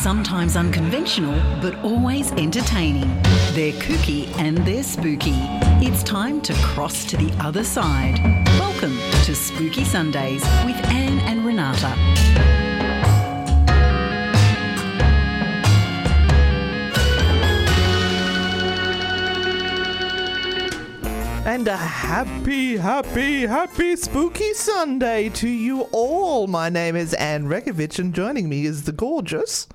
sometimes unconventional, but always entertaining. They're kooky and they're spooky. It's time to cross to the other side. Welcome to Spooky Sundays with Anne and Renata. And a happy, happy, happy spooky Sunday to you all. My name is Anne Rekovich, and joining me is the gorgeous.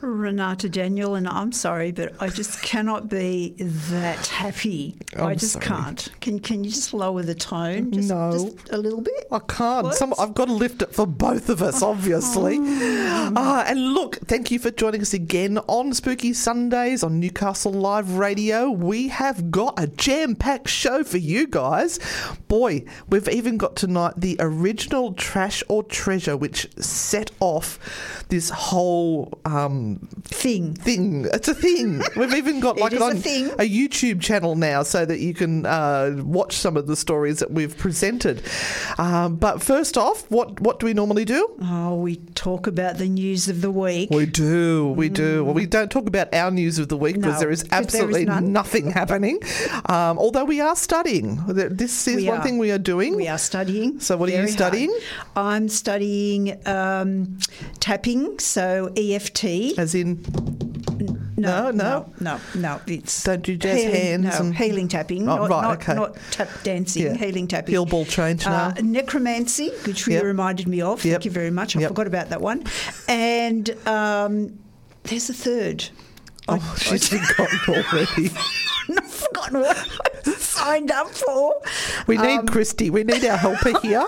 Renata Daniel, and I'm sorry, but I just cannot be that happy. i I'm just sorry. can't. Can Can you just lower the tone? Just, No. just a little bit. I can't. Some, I've got to lift it for both of us, obviously. Ah, and look, thank you for joining us again on Spooky Sundays on Newcastle Live Radio. We have got a jam packed show for you guys. Boy, we've even got tonight the original Trash or Treasure, which set off this whole. Um, Thing. thing. It's a thing. We've even got like it a on a YouTube channel now, so that you can uh, watch some of the stories that we've presented. Um, but first off, what what do we normally do? Oh, we talk about the news of the week. We do, we do. Well, we don't talk about our news of the week because No, there is 'cause there is absolutely nothing happening. Um, although we are studying. This is We one are. thing we are doing. We are studying. So what are you very hard. studying? I'm studying um, tapping, so EFT. As in, No, no, no. no, no. It's Don't do jazz healing, hands No, and- healing tapping. Oh, not, right, not, okay. not tap dancing. Yeah. Healing tapping. Heel ball change Uh, now. necromancy, which you Yep. reminded me of. Yep. Thank you very much. I Yep. forgot about that one. And um, there's a third. Oh, I- she's forgotten already. I signed up for. We need Um, Kristy. We need our helper here,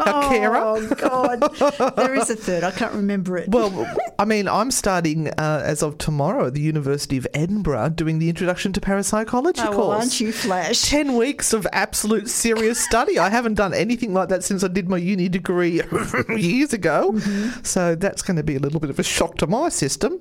our carer. Oh God, there is a third. I can't remember it. Well, I mean, I'm starting uh, as of tomorrow at the University of Edinburgh doing the Introduction to Parapsychology oh, course. well, aren't you flash? 10 weeks of absolute serious study. I haven't done anything like that since I did my uni degree years ago. Mm-hmm. So that's going to be a little bit of a shock to my system.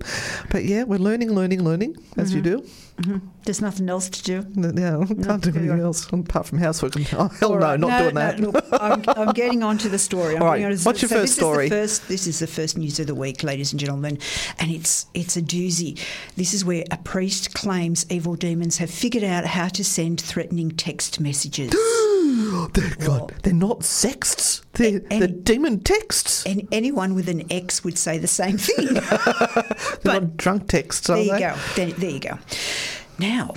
But yeah, we're learning, learning, learning, as you Mm-hmm. do. There's nothing else to do. No, no, can't do anything else apart from housework. Oh, hell All no, right. not doing no, that. look, I'm, I'm getting on to the story. I'm All right. to- What's your so first this story? Is the first, this is the first news of the week, ladies and gentlemen, and it's it's a doozy. This is where a priest claims evil demons have figured out how to send threatening text messages. They're, God, they're not sexts. They're, they're demon texts. and anyone with an X would say the same thing. They're not drunk texts, There you they? go. There, there you go. Now,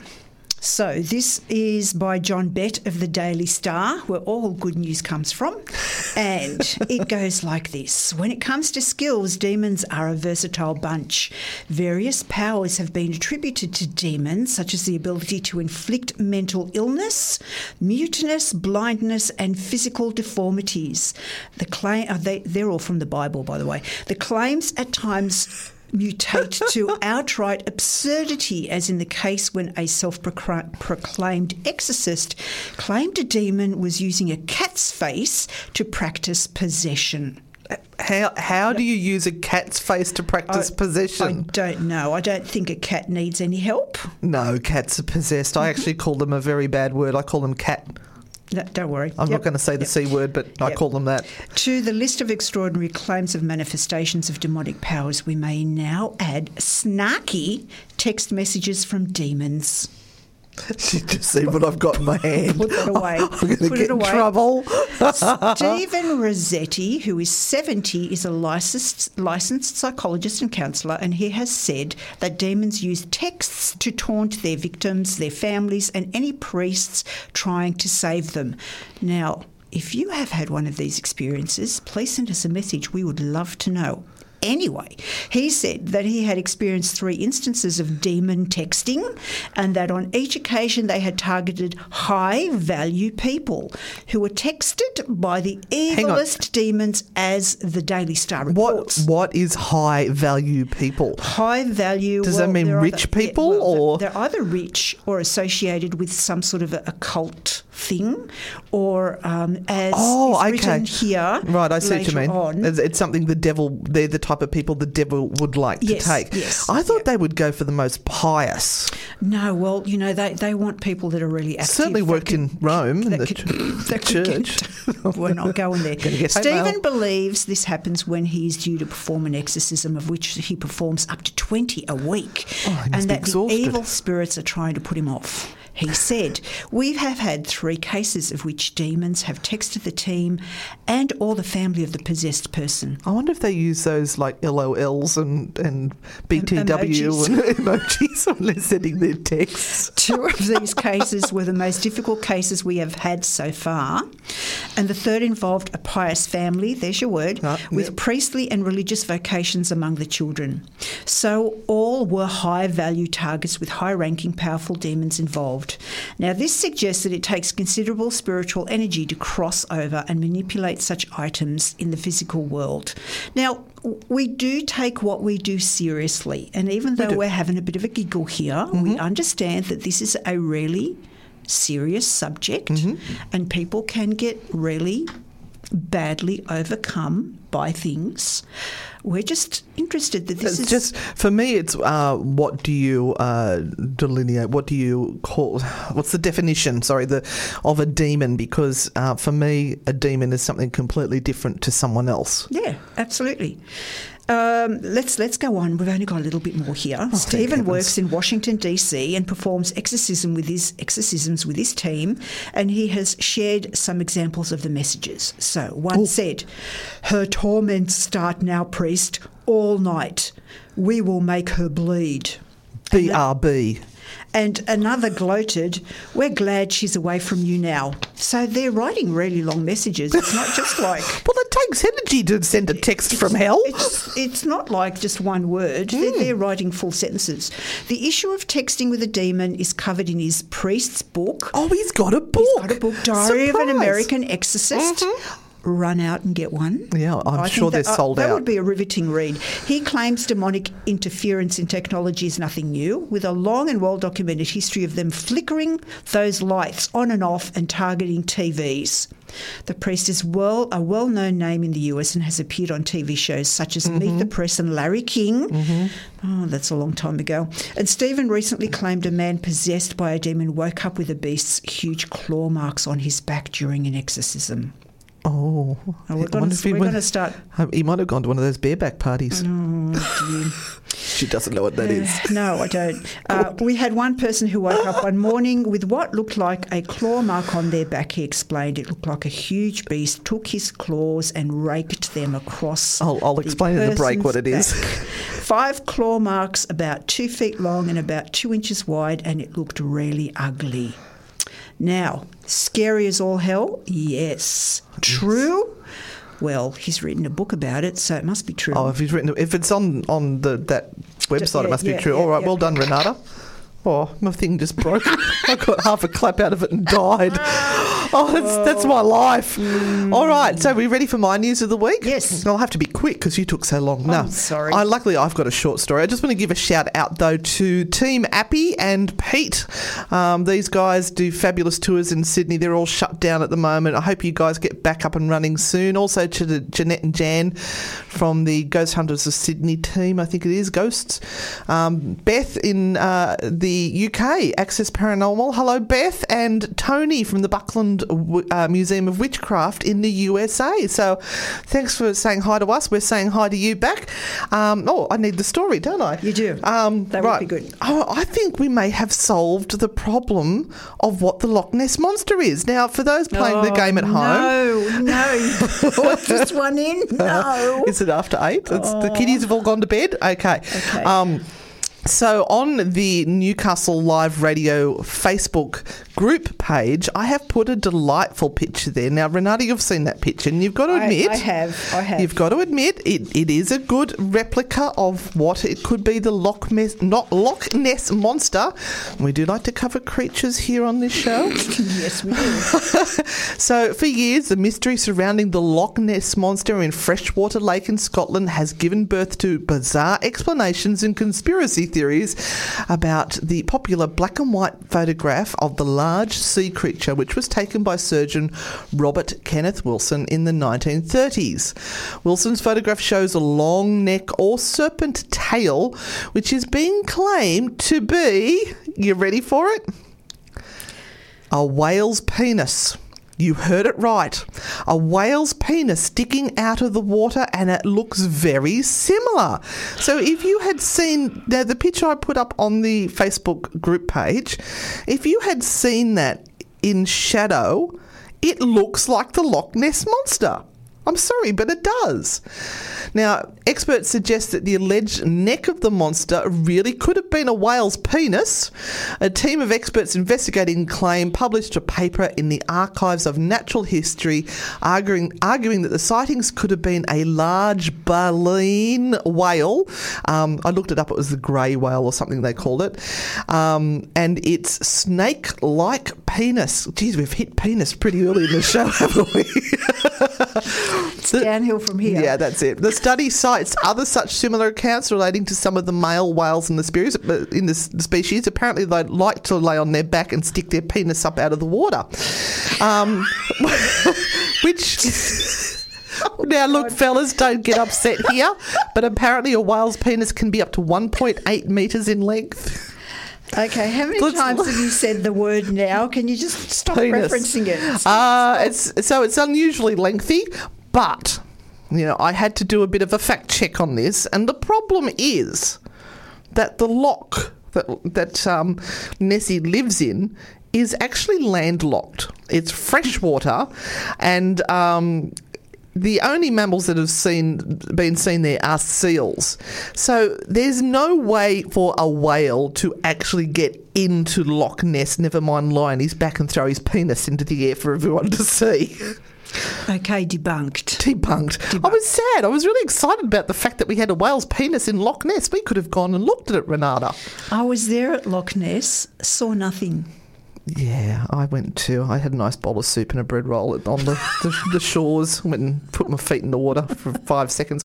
so this is by John Bett of the Daily Star, where all good news comes from. And it goes like this When it comes to skills, demons are a versatile bunch. Various powers have been attributed to demons, such as the ability to inflict mental illness, mutinous, blindness, and physical deformities. The claim, uh, they, they're all from the Bible, by the way. The claims at times mutate to outright absurdity, as in the case when a self proclaimed exorcist claimed a demon was using a cat's face to practice possession. How how do you use a cat's face to practice I possession? I don't know. I don't think a cat needs any help. no, cats are possessed. I actually call them a very bad word. I call them cat. No, don't worry. I'm Yep. not going to say the Yep. c word, but I call them that. To the list of extraordinary claims of manifestations of demonic powers, we may now add snarky text messages from demons. She just see what I've got in my hand. Put that away. I'm going to Put get it in away. trouble. Stephen Rossetti, who is 70, is a licensed, licensed psychologist and counsellor, and he has said that demons use texts to taunt their victims, their families, and any priests trying to save them. Now, if you have had one of these experiences, please send us a message. We would love to know. Anyway, he said that he had experienced three instances of demon texting and that on each occasion they had targeted high value people who were texted by the evilest demons as the Daily Star What reports. what is high value people? High value. Does that mean rich either- yeah, people well, they're- or- they're either rich or associated with some sort of a, a cult thing, or um, as Oh, is written okay. here. Right, I see what you mean. on, It's, it's something the devil. They're the type of people the devil would like Yes, to take. yes, I thought yeah. they would go for the most pious. No, well, you know, they, they want people that are really active. Certainly that work could- in Rome and the, could- ch- that get- church. We're not going there. Gonna get hate Stephen believes this happens when he is due to perform an exorcism, of which he performs up to 20 a week, Oh, and that the evil spirits are trying to put him off. He said, We have had three cases of which demons have texted the team and or the family of the possessed person. I wonder if they use those like LOLs and, and BTW emojis. and emojis when they're sending their texts. Two of these cases were the most difficult cases we have had so far. And the third involved a pious family, there's your word, Ah, with yep. priestly and religious vocations among the children. So all were high value targets with high ranking, powerful demons involved. Now, this suggests that it takes considerable spiritual energy to cross over and manipulate such items in the physical world. Now, we do take what we do seriously, and even though do. we're having a bit of a giggle here, we mm-hmm. understand that this is a really serious subject, mm-hmm. and people can get really badly overcome by things. We're just interested that this It's is just for me. It's uh, what do you uh, delineate? What do you call? What's the definition? Sorry, the of a demon? Because uh, for me, a demon is something completely different to someone else. Yeah, absolutely. Um, let's let's go on. We've only got a little bit more here. Stephen works in Washington D.C. and performs exorcism with his exorcisms with his team, and he has shared some examples of the messages. So one said, "Her torments start now, priest, all night. We will make her bleed." BRB. And another gloated, We're glad she's away from you now. So they're writing really long messages. It's not just like. Well, it takes energy to send a text from hell. It's, it's not like just one word. They're, Hmm. they're writing full sentences. The issue of texting with a demon is covered in his priest's book. Oh, he's got a book. He's got a book, Diary of an Surprise. Mm-hmm. American Exorcist. Run out and get one. Yeah, I'm I sure think they're that, uh, sold that out. would be a riveting read. He claims demonic interference in technology is nothing new, with a long and well documented history of them flickering those lights on and off and targeting TVs. The priest is well a well known name in the US and has appeared on TV shows such as Meet Mm-hmm. the Press and Larry King. Oh, that's a long time ago. And Stephen recently claimed a man possessed by a demon woke up with a beast's huge claw marks on his back during an exorcism. Oh, Oh, we're going wonder if he to start. He might have gone to one of those bareback parties. Oh. She doesn't know what that is. No, I don't. Uh, we had one person who woke up one morning with what looked like a claw mark on their back. He explained it looked like a huge beast took his claws and raked them across. I'll- I'll the explain in the break what it is. Five claw marks, about two feet long and about two inches wide, and it looked really ugly. Now, scary as all hell? Yes. True? Well, he's written a book about it, so it must be true. Oh, if he's written, if it's on on the that website, yeah, it must yeah, be true. yeah, All right, well done, Renata. Oh, my thing just broke. I got half a clap out of it and died. Oh, that's, that's my life. All right, so we ready for my news of the week? Yes. I'll have to be quick because you took so long. No, I'm sorry. I, luckily, I've got a short story. I just want to give a shout out though to Team Appy and Pete. Um, these guys do fabulous tours in Sydney. They're all shut down at the moment. I hope you guys get back up and running soon. Also to the Jeanette and Jan from the Ghost Hunters of Sydney team. I think it is Ghosts. Um, Beth in uh, the UK, Access Paranormal. Hello, Beth, and Tony from the Buckland Uh, Museum of Witchcraft in the USA. So, thanks for saying hi to us. We're saying hi to you back. Um, oh, I need the story, don't I? You do. Um, That would right. be good. Oh, I think we may have solved the problem of what the Loch Ness monster is. Now, for those playing the game at home. Oh, No, no. Put this one in. No. Is it after eight? It's, the kiddies have all gone to bed. Okay. Okay. Um, so on the Newcastle Live Radio Facebook group page, I have put a delightful picture there. Now, Renata, you've seen that picture, and you've got to I- admit, I have, I have. You've got to admit, it, it is a good replica of what it could be the Loch Ness, not Loch Ness monster. We do like to cover creatures here on this show. yes, we do. So, for years, the mystery surrounding the Loch Ness monster in Freshwater Lake in Scotland has given birth to bizarre explanations and conspiracy theories about the popular black and white photograph of the large sea creature which was taken by surgeon Robert Kenneth Wilson in the 1930s. Wilson's photograph shows a long neck or serpent tail, which is being claimed to be, you ready for it? A whale's penis. You heard it right. A whale's penis sticking out of the water, and it looks very similar. So, if you had seen now the picture I put up on the Facebook group page, if you had seen that in shadow, it looks like the Loch Ness monster. I'm sorry, but it does. Now, experts suggest that the alleged neck of the monster really could have been a whale's penis. A team of experts investigating the claim published a paper in the Archives of Natural History arguing, arguing that the sightings could have been a large baleen whale. Um, I looked it up, it was the grey whale or something they called it. Um, and its snake like penis. Geez, we've hit penis pretty early in the show, haven't we? It's downhill from here. Yeah, that's it. The study cites other such similar accounts relating to some of the male whales in the species. In the species, apparently they like to lay on their back and stick their penis up out of the water, um, which. Now, look, fellas, don't get upset here, but apparently a whale's penis can be up to 1.8 metres in length. Okay, how many Let's- times have you said the word now? Can you just stop Penis. referencing it? Uh, it's so it's unusually lengthy, but you know I had to do a bit of a fact check on this, and the problem is that the lock that that um, Nessie lives in is actually landlocked. It's freshwater, and um, the only mammals that have seen been seen there are seals. So there's no way for a whale to actually get into Loch Ness, never mind lie on his back and throw his penis into the air for everyone to see. Okay, debunked. Debunked. I was sad. I was really excited about the fact that we had a whale's penis in Loch Ness. We could have gone and looked at it, Renata. I was there at Loch Ness, saw nothing. Yeah, I went too. I had a nice bowl of soup and a bread roll on the, the, the shores. Went and put my feet in the water for five seconds.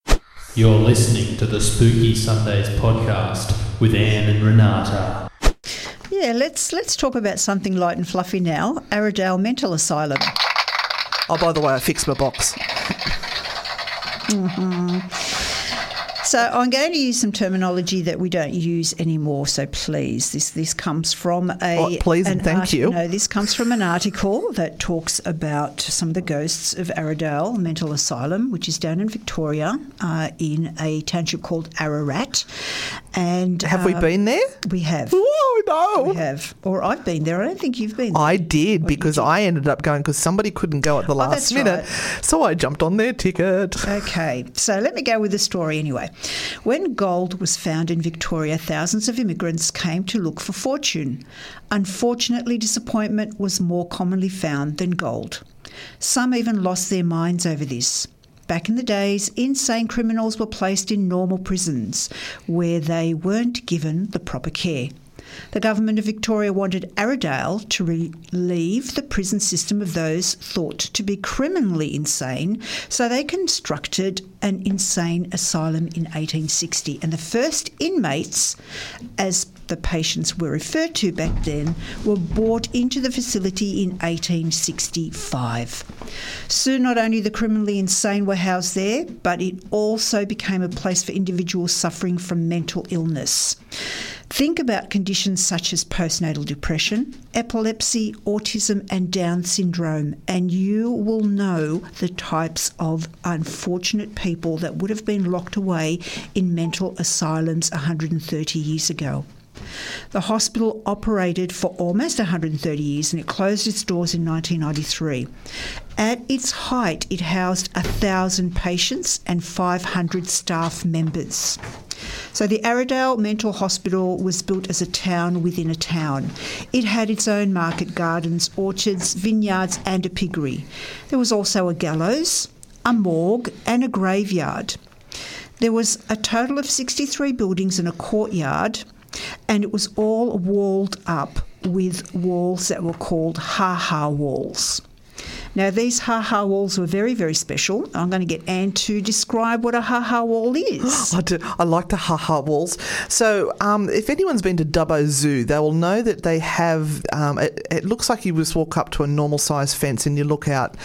You're listening to the Spooky Sundays podcast with Anne and Renata. Yeah, let's let's talk about something light and fluffy now. Aradale Mental Asylum. Oh, by the way, I fixed my box. So I'm going to use some terminology that we don't use anymore. So please, this this comes from a Oh, please and thank art- you. No, this comes from an article that talks about some of the ghosts of Aradale Mental Asylum, which is down in Victoria, uh, in a township called Ararat. And Have we uh, been there? We have. Oh, no. We have. Or I've been there. I don't think you've been. I did because I ended up going because somebody couldn't go at the last Oh, minute. right. So I jumped on their ticket. Okay, so let me go with the story anyway. When gold was found in Victoria, thousands of immigrants came to look for fortune. Unfortunately, disappointment was more commonly found than gold. Some even lost their minds over this. Back in the days, insane criminals were placed in normal prisons where they weren't given the proper care. The government of Victoria wanted Aradale to relieve the prison system of those thought to be criminally insane, so they constructed an insane asylum in 1860. And the first inmates, as the patients were referred to back then, were brought into the facility in 1865. Soon, not only the criminally insane were housed there, but it also became a place for individuals suffering from mental illness. Think about conditions such as postnatal depression, epilepsy, autism, and Down syndrome, and you will know the types of unfortunate people that would have been locked away in mental asylums 130 years ago. The hospital operated for almost 130 years and it closed its doors in 1993. At its height, it housed 1,000 patients and 500 staff members. So the Aradale Mental Hospital was built as a town within a town. It had its own market gardens, orchards, vineyards, and a piggery. There was also a gallows, a morgue, and a graveyard. There was a total of 63 buildings and a courtyard, and it was all walled up with walls that were called ha ha walls. Now, these ha ha walls were very, very special. I'm going to get Anne to describe what a ha ha wall is. I do. I like the ha ha walls. So, um, if anyone's been to Dubbo Zoo, they will know that they have. Um, it, it looks like you just walk up to a normal size fence and you look out,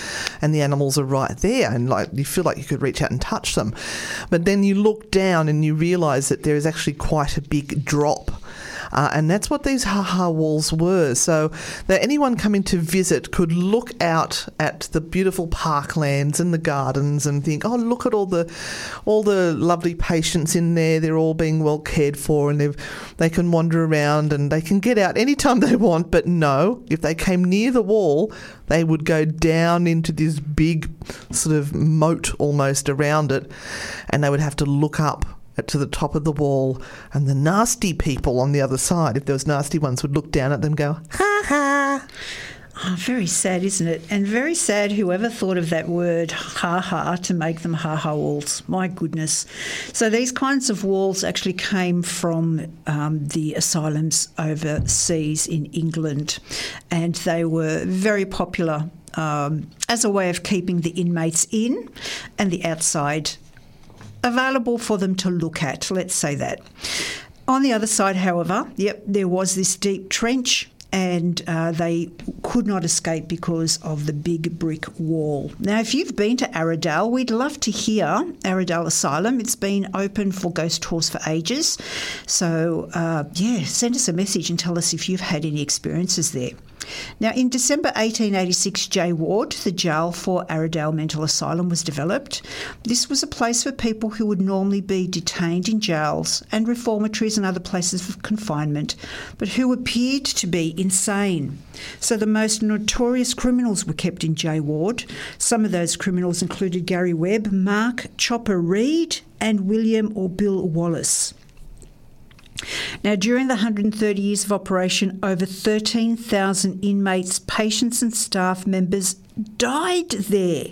and the animals are right there, and like you feel like you could reach out and touch them. But then you look down and you realise that there is actually quite a big drop. Uh, and that's what these haha walls were. So that anyone coming to visit could look out at the beautiful parklands and the gardens and think, "Oh, look at all the all the lovely patients in there. They're all being well cared for, and they they can wander around and they can get out anytime they want." But no, if they came near the wall, they would go down into this big sort of moat almost around it, and they would have to look up to the top of the wall, and the nasty people on the other side, if was nasty ones, would look down at them, go ha ha. Oh, very sad, isn't it? And very sad whoever thought of that word ha ha to make them ha ha walls. My goodness. So these kinds of walls actually came from um, the asylums overseas in England, and they were very popular um, as a way of keeping the inmates in and the outside available for them to look at, let's say that. On the other side, however, yep, there was this deep trench and uh, they could not escape because of the big brick wall. Now, if you've been to Aradale, we'd love to hear Aradale Asylum. It's been open for ghost tours for ages. So, uh, yeah, send us a message and tell us if you've had any experiences there. Now, in December 1886, J Ward, the jail for Aradale Mental Asylum, was developed. This was a place for people who would normally be detained in jails and reformatories and other places of confinement, but who appeared to be insane. So the most notorious criminals were kept in J Ward. Some of those criminals included Gary Webb, Mark Chopper Read, and William or Bill Wallace. Now, during the 130 years of operation, over 13,000 inmates, patients, and staff members died there.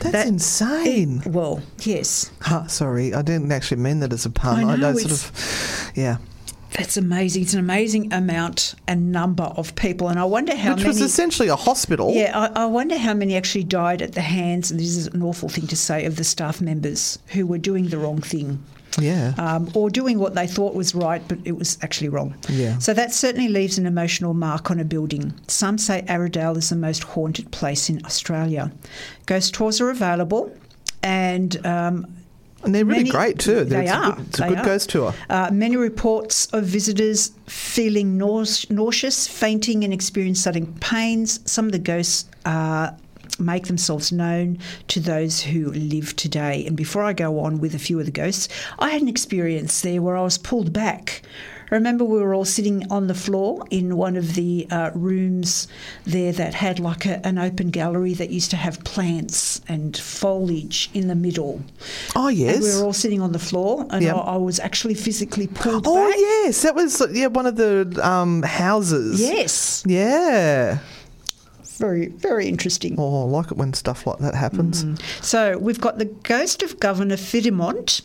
That's That- insane. Well, yes, Ah, sorry, I didn't actually mean that as a pun. I know, sort of, yeah. that's amazing. It's an amazing amount and number of people, and I wonder how Which many. Which was essentially a hospital. yeah, I, I wonder how many actually died at the hands, and this is an awful thing to say, of the staff members who were doing the wrong thing. Yeah. um, or doing what they thought was right, but it was actually wrong. Yeah. So that certainly leaves an emotional mark on a building. Some say Aradale is the most haunted place in Australia. Ghost tours are available, and um, and they're really many- great too. they it's are, A good, it's a they good are. ghost tour. uh, many reports of visitors feeling nause- nauseous, fainting, and experiencing sudden pains. Some of the ghosts uh, make themselves known to those who live today. And before I go on with a few of the ghosts, I had an experience there where I was pulled back. Remember we were all sitting on the floor in one of the uh, rooms there that had like a, an open gallery that used to have plants and foliage in the middle. Oh yes. And we were all sitting on the floor, and Yeah. I, I was actually physically pulled oh back. yes, that was yeah one of the um, houses. Yes, Yeah. Very very interesting. Oh, I like it when stuff like that happens. Mm. So we've got the ghost of Governor Fiddimont,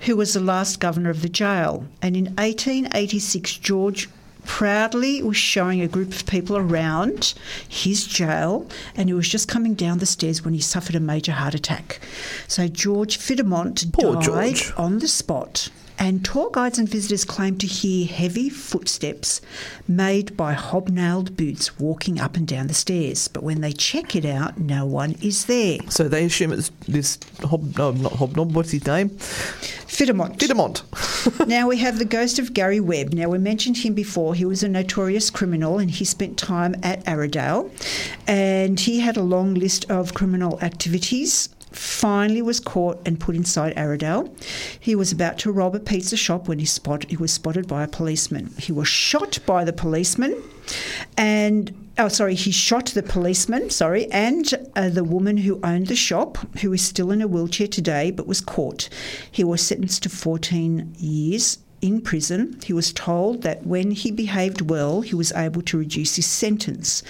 who was the last governor of the jail, and in 1886 George proudly was showing a group of people around his jail and he was just coming down the stairs when he suffered a major heart attack. So George Fiddimont Poor died George. on the spot. And tour guides and visitors claim to hear heavy footsteps made by hobnailed boots walking up and down the stairs. But when they check it out, no one is there. So they assume it's this hob no not hobnob. What's his name? Fiddimont. Fidamont. now we have the ghost of Gary Webb. Now we mentioned him before. He was a notorious criminal and he spent time at Aradale and he had a long list of criminal activities. Finally was caught and put inside Aradale. He was about to rob a pizza shop when he spot he was spotted by a policeman. He was shot by the policeman and oh sorry he shot the policeman sorry and uh, the woman who owned the shop who is still in a wheelchair today but was caught he was sentenced to 14 years in prison he was told that when he behaved well he was able to reduce his sentence.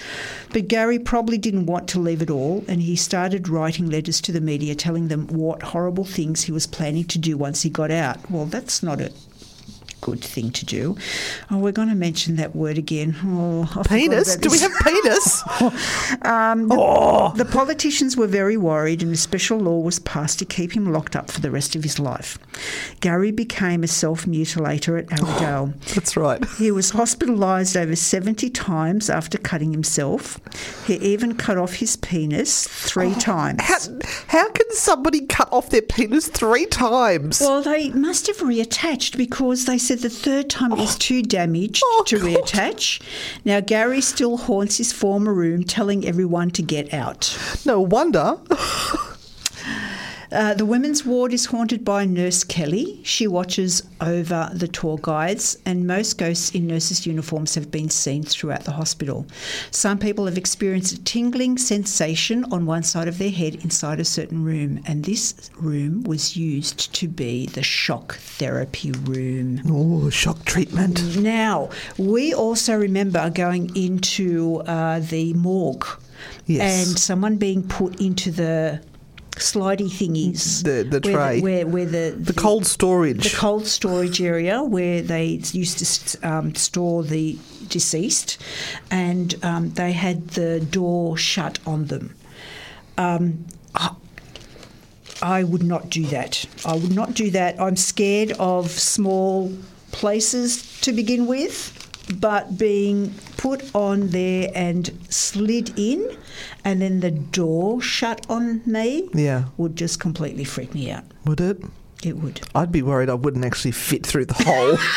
But Gary probably didn't want to leave it all and he started writing letters to the media telling them what horrible things he was planning to do once he got out. Well that's not a good thing to do. Oh, we're going to mention that word again. Oh, I Penis? Do we have penis? Um, the, Oh. the politicians were very worried, and a special law was passed to keep him locked up for the rest of his life. Gary became a self mutilator at Aradale. That's right. He was hospitalised over 70 times after cutting himself. He even cut off his penis three times. How, how can somebody cut off their penis three times? Well, they must have reattached because they said the third time it was too damaged oh, oh, to God. reattach. Now, Gary still haunts his former room, telling everyone to get out. no wonder. Uh, the women's ward is haunted by Nurse Kelly. She watches over the tour guides, and most ghosts in nurses' uniforms have been seen throughout the hospital. Some people have experienced a tingling sensation on one side of their head inside a certain room, and this room was used to be the shock therapy room. Oh, shock treatment. Now, we also remember going into uh, the morgue Yes. and someone being put into the slidey thingies. The- the where tray. where, where the, The cold storage. The cold storage area where they used to um, store the deceased, and um, they had the door shut on them. Um, I would not do that. I would not do that. I'm scared of small places to begin with, but being put on there and slid in, and then the door shut on me Yeah. would just completely freak me out. Would it? It would. I'd be worried I wouldn't actually fit through the hole.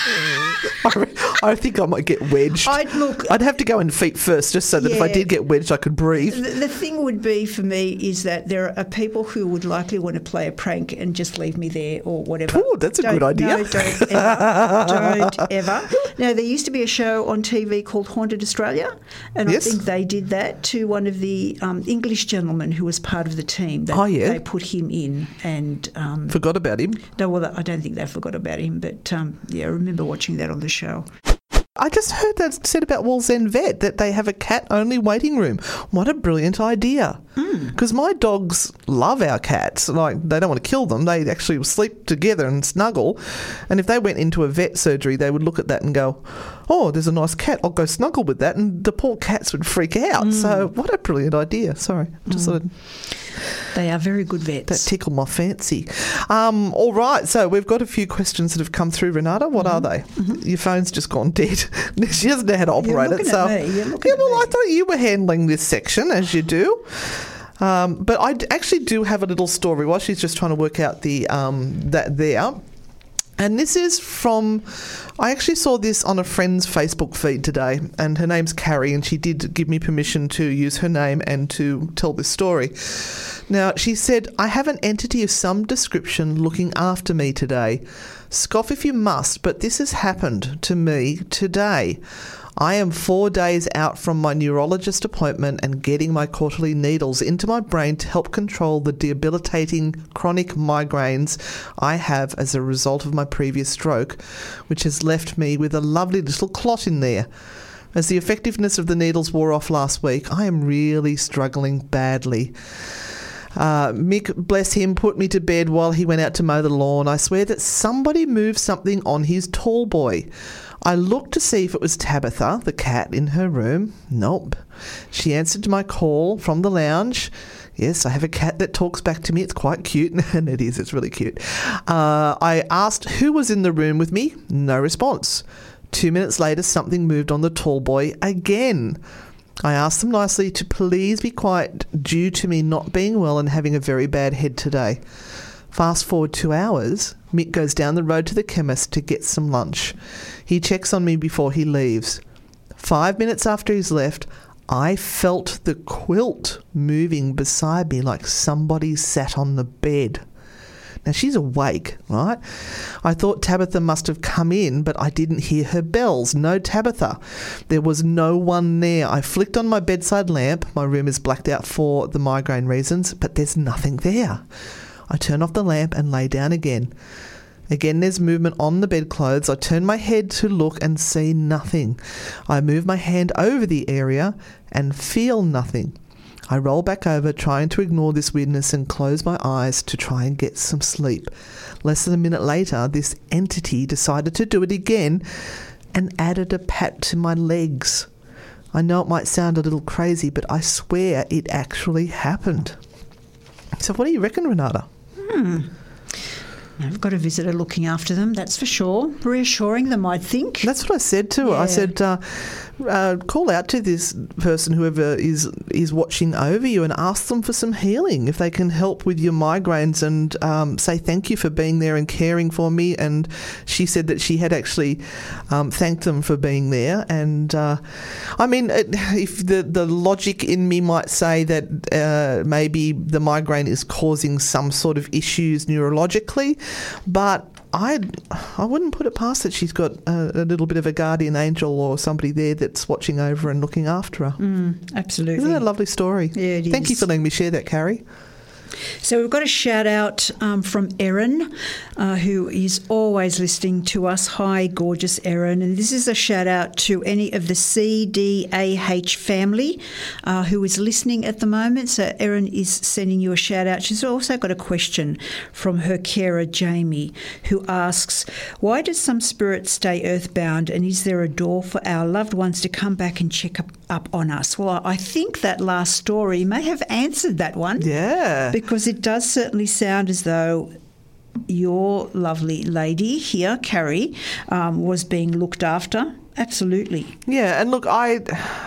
I, I think I might get wedged. I'd look. I'd have to go in feet first, just so that if I did get wedged, I could breathe. The, the thing would be for me is that there are people who would likely want to play a prank and just leave me there or whatever. Ooh, that's a Don't- good idea. No, don't ever. don't ever. Now, there used to be a show on TV called Haunted Australia, and Yes. I think they did that to one of the um, English gentlemen who was part of the team. They, Oh, yeah. They put him in, and um, Forgot about him. No, well, I don't think they forgot about him, but um, yeah, I remember watching that on the show. I just heard that said about Wallsend Vet that they have a cat only waiting room. What a brilliant idea! Because my dogs love our cats. Like they don't want to kill them. They actually sleep together and snuggle. And if they went into a vet surgery, they would look at that and go, "Oh, there's a nice cat. I'll go snuggle with that." And the poor cats would freak out. So what a brilliant idea! Sorry, just sort of They are very good vets. that tickled my fancy. Um, all right, so we've got a few questions that have come through, Renata. What are they? Your phone's just gone dead. she doesn't know how to operate it. So, at me. You're looking yeah, at well, I thought you were handling this section as you do. Um, but I actually do have a little story while she's just trying to work out the um, that there. And this is from, I actually saw this on a friend's Facebook feed today, and her name's Carrie, and she did give me permission to use her name and to tell this story. Now, she said, I have an entity of some description looking after me today. Scoff if you must, but this has happened to me today. I am four days out from my neurologist appointment and getting my quarterly needles into my brain to help control the debilitating chronic migraines I have as a result of my previous stroke, which has left me with a lovely little clot in there. As the effectiveness of the needles wore off last week, I am really struggling badly. Uh, Mick, bless him, put me to bed while he went out to mow the lawn. I swear that somebody moved something on his tall boy. I looked to see if it was Tabitha, the cat, in her room. Nope. She answered my call from the lounge. Yes, I have a cat that talks back to me. It's quite cute. and it is, it's really cute. Uh, I asked who was in the room with me. No response. Two minutes later, something moved on the tall boy again. I asked them nicely to please be quiet due to me not being well and having a very bad head today. Fast forward two hours, Mick goes down the road to the chemist to get some lunch. He checks on me before he leaves. Five minutes after he's left, I felt the quilt moving beside me like somebody sat on the bed. Now she's awake, right? I thought Tabitha must have come in, but I didn't hear her bells. No Tabitha. There was no one there. I flicked on my bedside lamp. My room is blacked out for the migraine reasons, but there's nothing there. I turn off the lamp and lay down again. Again, there's movement on the bedclothes. I turn my head to look and see nothing. I move my hand over the area and feel nothing. I roll back over, trying to ignore this weirdness and close my eyes to try and get some sleep. Less than a minute later, this entity decided to do it again and added a pat to my legs. I know it might sound a little crazy, but I swear it actually happened. So, what do you reckon, Renata? Hmm. I've got a visitor looking after them, that's for sure. Reassuring them, I'd think. That's what I said to her. I said, uh, uh, call out to this person, whoever is is watching over you, and ask them for some healing if they can help with your migraines, and um, say thank you for being there and caring for me. And she said that she had actually um, thanked them for being there. And uh, I mean, it, if the the logic in me might say that uh, maybe the migraine is causing some sort of issues neurologically, but I I wouldn't put it past that she's got a, a little bit of a guardian angel or somebody there that's watching over and looking after her. Mm, absolutely. Isn't that a lovely story? Yeah, it Thank you for letting me share that, Carrie. So we've got a shout out um, from Erin, uh, who is always listening to us. Hi, gorgeous Erin. And this is a shout out to any of the CDAH family uh, who is listening at the moment. So Erin is sending you a shout out. She's also got a question from her carer, Jamie, who asks, Why does some spirits stay earthbound and is there a door for our loved ones to come back and check up, up on us? Well, I think that last story may have answered that one. Yeah. Because it does certainly sound as though your lovely lady here, Carrie, um, was being looked after. Absolutely. Yeah, and look, I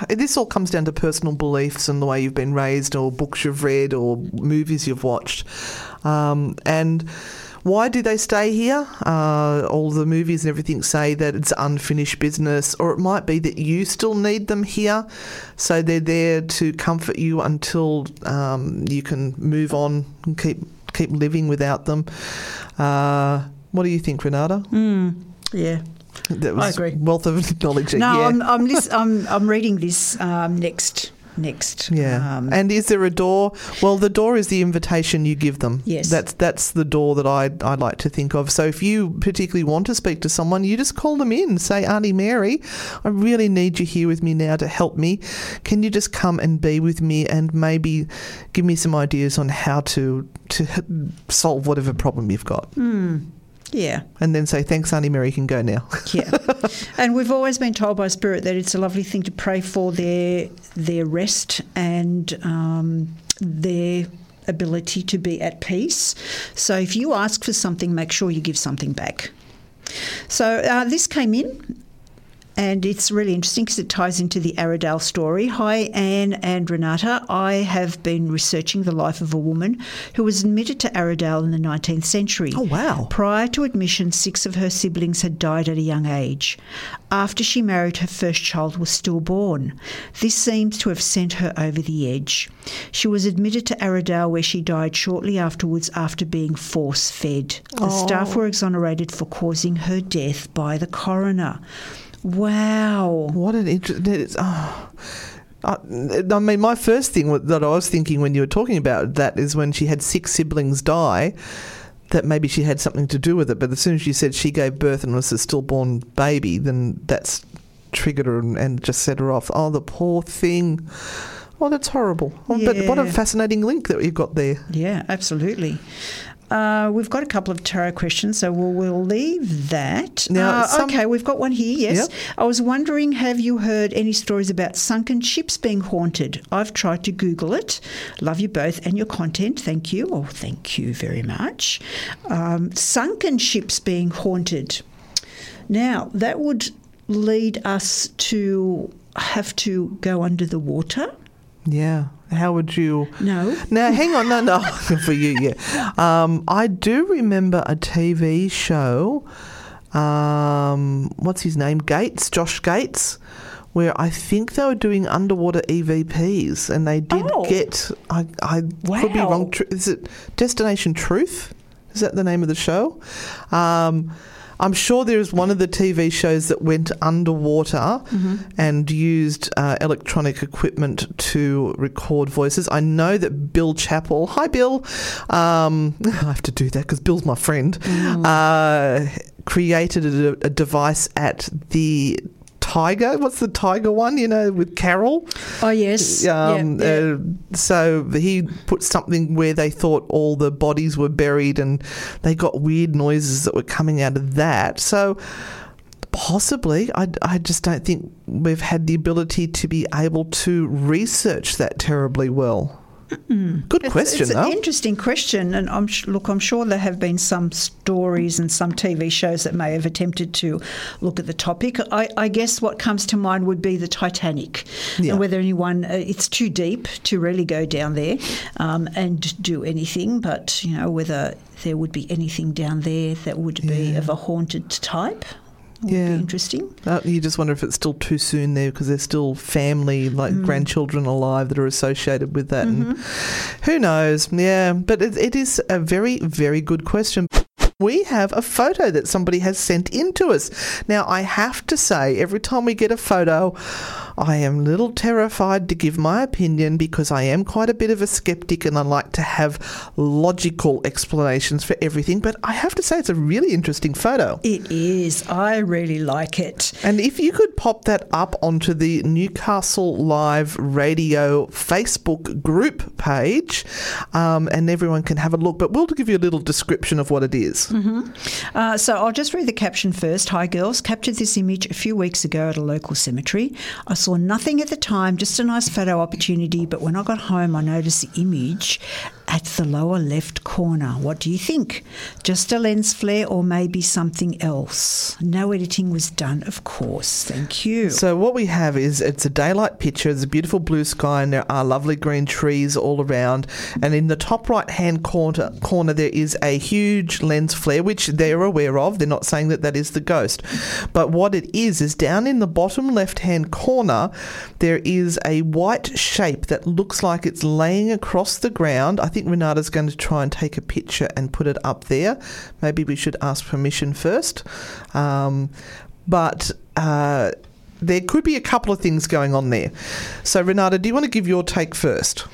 this all comes down to personal beliefs and the way you've been raised, or books you've read, or movies you've watched. Um, and why do they stay here? Uh, all the movies and everything say that it's unfinished business, or it might be that you still need them here, so they're there to comfort you until um, you can move on and keep keep living without them. Uh, what do you think, Renata? Yeah. That was agree. Wealth of knowledge. No, yeah. I'm I'm, lis- I'm I'm reading this um, next next. Yeah. Um, and is there a door? Well, the door is the invitation you give them. Yes. That's that's the door that I I like to think of. So if you particularly want to speak to someone, you just call them in. Say, Auntie Mary, I really need you here with me now to help me. Can you just come and be with me and maybe give me some ideas on how to to solve whatever problem you've got? Yeah. And then say, thanks, Auntie Mary, can go now. Yeah, and we've always been told by Spirit that it's a lovely thing to pray for their their rest and um, their ability to be at peace. So if you ask for something, make sure you give something back. So uh, this came in. And it's really interesting because it ties into the Aradale story. Hi, Anne and Renata. I have been researching the life of a woman who was admitted to Aradale in the 19th century. Oh, wow. Prior to admission, six of her siblings had died at a young age. After she married, her first child was stillborn. This seems to have sent her over the edge. She was admitted to Aradale, where she died shortly afterwards after being force fed. The staff oh. were exonerated for causing her death by the coroner. Wow. What an interesting. Oh. I, I mean, my first thing that I was thinking when you were talking about that is when she had six siblings die, that maybe she had something to do with it. But as soon as you said she gave birth and was a stillborn baby, then that's triggered her and, and just set her off. Oh, the poor thing. Oh, that's horrible. Oh, But what a fascinating link that you've got there. Yeah, absolutely. Uh, we've got a couple of tarot questions, so we'll, we'll leave that. Now, Uh, some- okay, we've got one here, yes. Yep. I was wondering have you heard any stories about sunken ships being haunted? I've tried to Google it. Love you both and your content. Thank you. Oh, thank you very much. Um, sunken ships being haunted. Now, that would lead us to have to go under the water. Yeah. How would you. No. Now, hang on, no, no, for you, yeah. Um, I do remember a TV show. Um, what's his name? Gates, Josh Gates, where I think they were doing underwater EVPs, and they did Oh. get. I, I could be wrong. Is it Destination Truth? Is that the name of the show? Um, I'm sure there is one of the TV shows that went underwater and used uh, electronic equipment to record voices. I know that Bill Chappell, hi Bill, um, I have to do that because Bill's my friend, uh, created a, a device at the tiger. What's the tiger one? You know, with Carol. Oh yes. Um, yeah, yeah. Uh, so he put something where they thought all the bodies were buried, and they got weird noises that were coming out of that. So possibly, I, I just don't think we've had the ability to be able to research that terribly well. Good It's- question, it's, though. an interesting question, and I'm sh- look. I'm sure there have been some stories and some TV shows that may have attempted to look at the topic. I, I guess what comes to mind would be the Titanic, Yeah. and whether anyone. Uh, it's too deep to really go down there um, and do anything, but you know whether there would be anything down there that would be of a haunted type. Yeah. interesting. Uh, you just wonder if it's still too soon there because there's still family, like Mm. grandchildren alive that are associated with that. Mm-hmm. And who knows? Yeah, but it, it is a very, very good question. We have a photo that somebody has sent in to us. Now, I have to say, every time we get a photo, I am a little terrified to give my opinion because I am quite a bit of a skeptic and I like to have logical explanations for everything. But I have to say, it's a really interesting photo. It is. I really like it. And if you could pop that up onto the Newcastle Live Radio Facebook group page, um, and everyone can have a look. But we'll give you a little description of what it is. Uh, so I'll just read the caption first. Hi, girls. Captured this image a few weeks ago at a local cemetery. I saw nothing at the time, just a nice photo opportunity. But when I got home, I noticed the image at the lower left corner. What do you think? Just a lens flare or maybe something else? No editing was done, of course. Thank you. So what we have is it's a daylight picture. There's a beautiful blue sky, and there are lovely green trees all around. And in the top right hand corner, corner there is a huge lens flare, which they're aware of. They're not saying that that is the ghost, but what it is is down in the bottom left hand corner, there is a white shape that looks like it's laying across the ground. I think Renata's going to try and take a picture and put it up there. Maybe we should ask permission first. Um, but uh, there could be a couple of things going on there. So, Renata, do you want to give your take first?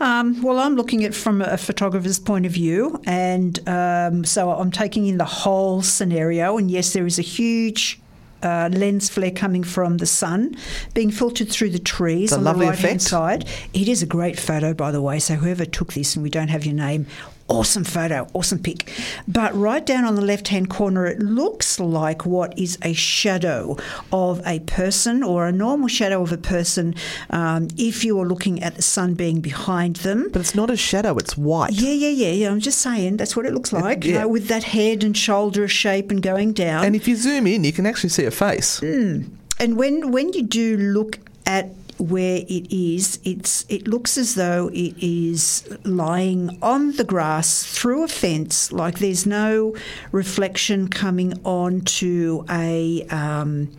Um, well, I'm looking at from a photographer's point of view, and um, so I'm taking in the whole scenario. And yes, there is a huge. Uh, lens flare coming from the sun, being filtered through the trees It's on lovely the right hand side. It is a great photo, by the way. So whoever took this, and we don't have your name, awesome photo, awesome pic. But right down on the left hand corner, it looks like what is a shadow of a person or a normal shadow of a person um, if you are looking at the sun being behind them. But it's not a shadow, it's white. Yeah, yeah, yeah, yeah. I'm just saying that's what it looks like, you yeah. know, with that head and shoulder shape and going down. And if you zoom in, you can actually see a face. And when when you do look at where it is, it's it looks as though it is lying on the grass through a fence, like there's no reflection coming onto a um,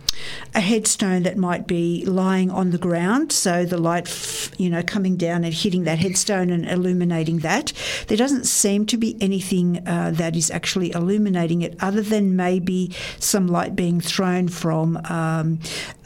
a headstone that might be lying on the ground. So the light, you know, coming down and hitting that headstone and illuminating that. There doesn't seem to be anything uh, that is actually illuminating it, other than maybe some light being thrown from um,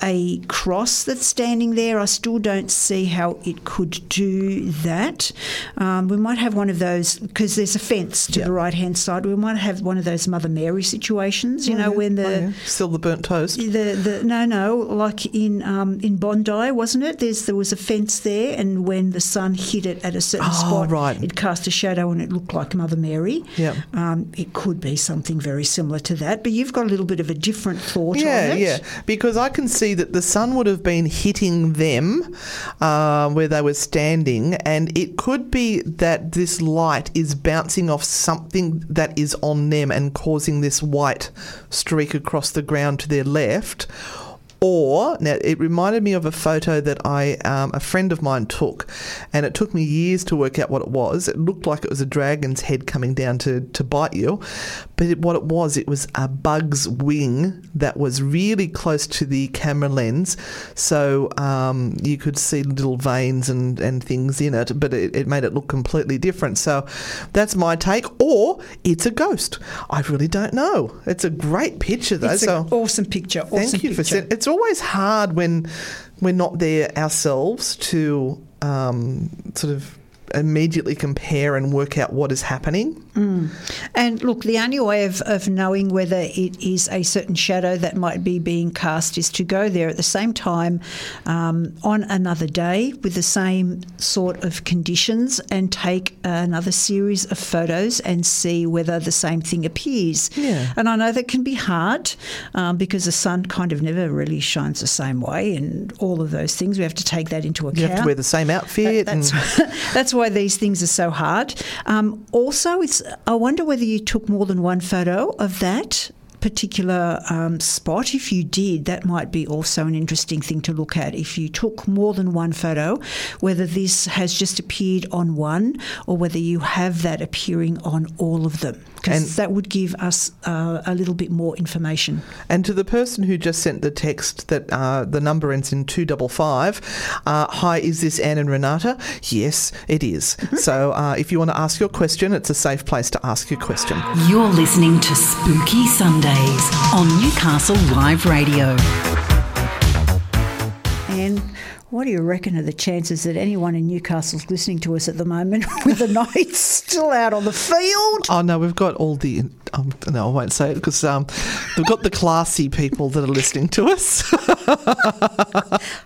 a cross that's standing there. I still don't see how it could do that. Um, we might have one of those because there's a fence to Yeah. the right hand side. We might have one of those Mother Mary situations, you know, when the Oh, yeah. Still the burnt toast. the, the no no like in um, in Bondi wasn't it? There's there was a fence there, and when the sun hit it at a certain Oh, spot, right. it cast a shadow, and it looked like Mother Mary. Yeah. um, it could be something very similar to that, but you've got a little bit of a different thought Yeah, on it. yeah. Because I can see that the sun would have been hitting them uh, where they were standing, and it could be that this light is bouncing off something that is on them and causing this white streak across the ground to their left. Or now it reminded me of a photo that I um, a friend of mine took, and it took me years to work out what it was. It looked like it was a dragon's head coming down to, to bite you, but it, what it was, it was a bug's wing that was really close to the camera lens, so um, you could see little veins and, and things in it, but it, it made it look completely different. So that's my take. Or it's a ghost. I really don't know. It's a great picture though. It's so an awesome picture. Awesome Thank you picture. for sending. It's always hard when we're not there ourselves to um, sort of immediately compare and work out what is happening. And look, the only way of, of knowing whether it is a certain shadow that might be being cast is to go there at the same time um, on another day with the same sort of conditions and take another series of photos and see whether the same thing appears. Yeah. And I know that can be hard um, because the sun kind of never really shines the same way and all of those things. We have to take that into account. You have to wear the same outfit. That's, and, that's why these things are so hard. Um, also, it's I wonder whether you took more than one photo of that particular um, spot. If you did, that might be also an interesting thing to look at. If you took more than one photo, whether this has just appeared on one or whether you have that appearing on all of them, because that would give us uh, a little bit more information. and to the person who just sent the text that uh, the number ends in 255, uh, hi, is this Anne and Renata? Yes, it is. so uh, if you want to ask your question, it's a safe place to ask your question. You're listening to Spooky Sundays on Newcastle Live Radio. And what do you reckon are the chances that anyone in Newcastle's listening to us at the moment with the Knights still out on the field? Oh no, we've got all the. Um, no, I won't say it because um, we've got the classy people that are listening to us.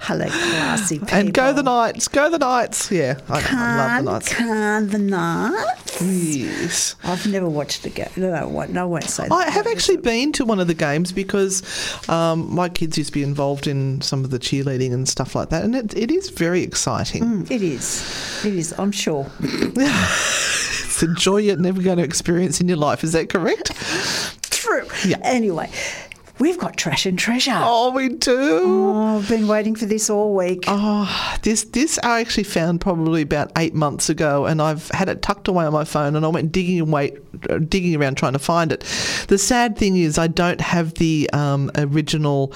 Hello, classy people. and go the Knights, go the Knights. Yeah, I, I love the Knights. can the Knights? Yes. I've never watched a game. No, I won't, no, I won't say that. I have actually been to one of the games because um, my kids used to be involved in some of the cheerleading and stuff like that, and it, it is very exciting. Mm, It is. It is, I'm sure. It's a joy you're never going to experience in your life. Is that correct? True. Yeah. Anyway, we've got trash and treasure. Oh, we do. Oh, I've been waiting for this all week. Oh, this this I actually found probably about eight months ago, and I've had it tucked away on my phone, and I went digging away, uh, digging around trying to find it. The sad thing is, I don't have the um, original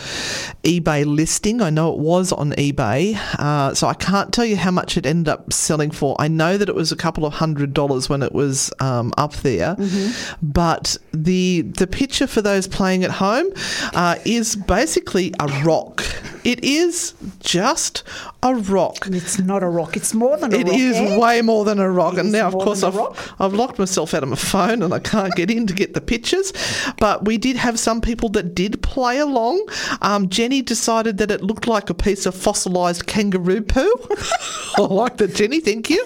eBay listing. I know it was on eBay, uh, so I can't tell you how much it ended up selling for. I know that it was a couple of hundred dollars when it was um, up there, but the the picture for those playing at home uh, is basically a rock. It is just a rock. It's not a rock. It's more than a It rock. It is eh? way more than a rock, It and now, of course, I've. I've locked myself out of my phone, and I can't get in to get the pictures. But we did have some people that did play along. Um, Jenny decided that it looked like a piece of fossilised kangaroo poo. I like that, Jenny. Thank you.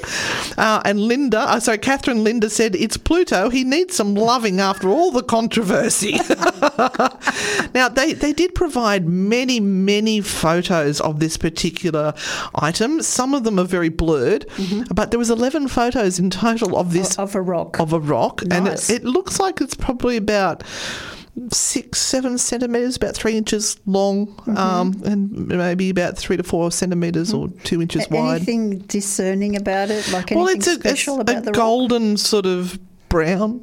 Uh, and Linda, uh, sorry, Catherine Linda said it's Pluto. He needs some loving after all the controversy. now they they did provide many many photos of this particular item. Some of them are very blurred, mm-hmm. but there was eleven photos in total of this Of a rock. of a rock, and it, it looks like it's probably about six seven centimeters, about three inches long, mm-hmm. um, and maybe about three to four centimeters or mm-hmm. two inches wide. Anything discerning about it? Like anything Well, it's a, special it's about a the rock? golden sort of brown,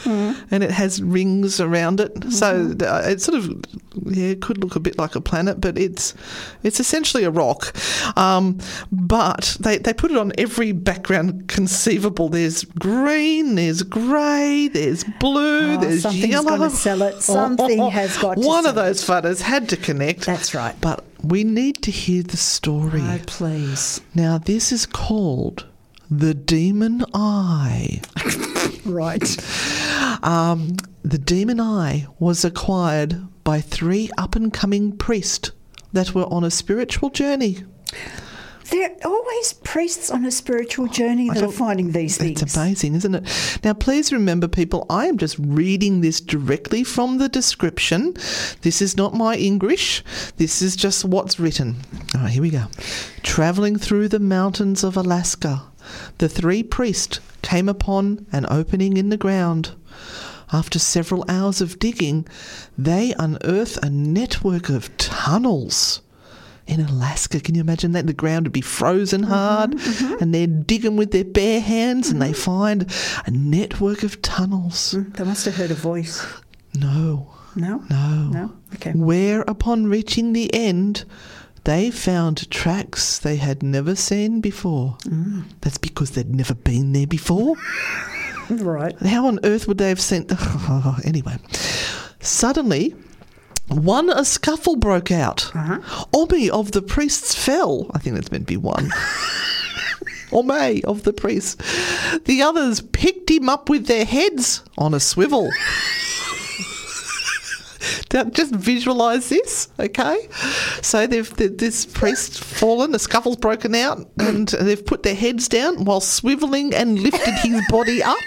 Mm-hmm. and it has rings around it. So uh, it sort of yeah, it could look a bit like a planet, but it's it's essentially a rock. Um, but they they put it on every background conceivable. There's green, there's grey, there's blue, Oh, there's something's yellow. gonna sell it. Something has got to One of sell it. those photos had to connect. That's right. But we need to hear the story. Oh, please. Now, this is called The Demon Eye. Right. Um, the Demon Eye was acquired by three up and coming priests that were on a spiritual journey. There are always priests on a spiritual journey that are finding these things. It's amazing, isn't it? Now, please remember, people, I am just reading this directly from the description. This is not my English. This is just what's written. All right, here we go. Traveling through the mountains of Alaska, the three priests came upon an opening in the ground. After several hours of digging, they unearth a network of tunnels in Alaska. Can you imagine that? The ground would be frozen mm-hmm, hard, mm-hmm. and they're digging with their bare hands, and they mm-hmm. find a network of tunnels. Mm, they must have heard a voice. No, No? no. No? Okay. Where, upon reaching the end, they found tracks they had never seen before. That's because they'd never been there before. Right. How on earth would they have seen? anyway, suddenly, one a scuffle broke out. Uh-huh. Omi of the priests fell. I think that's meant to be one. May of the priests. The others picked him up with their heads on a swivel. Just visualize this, okay? So they've th- this priest fallen, a scuffle's broken out, and they've put their heads down while swiveling and lifted his body up.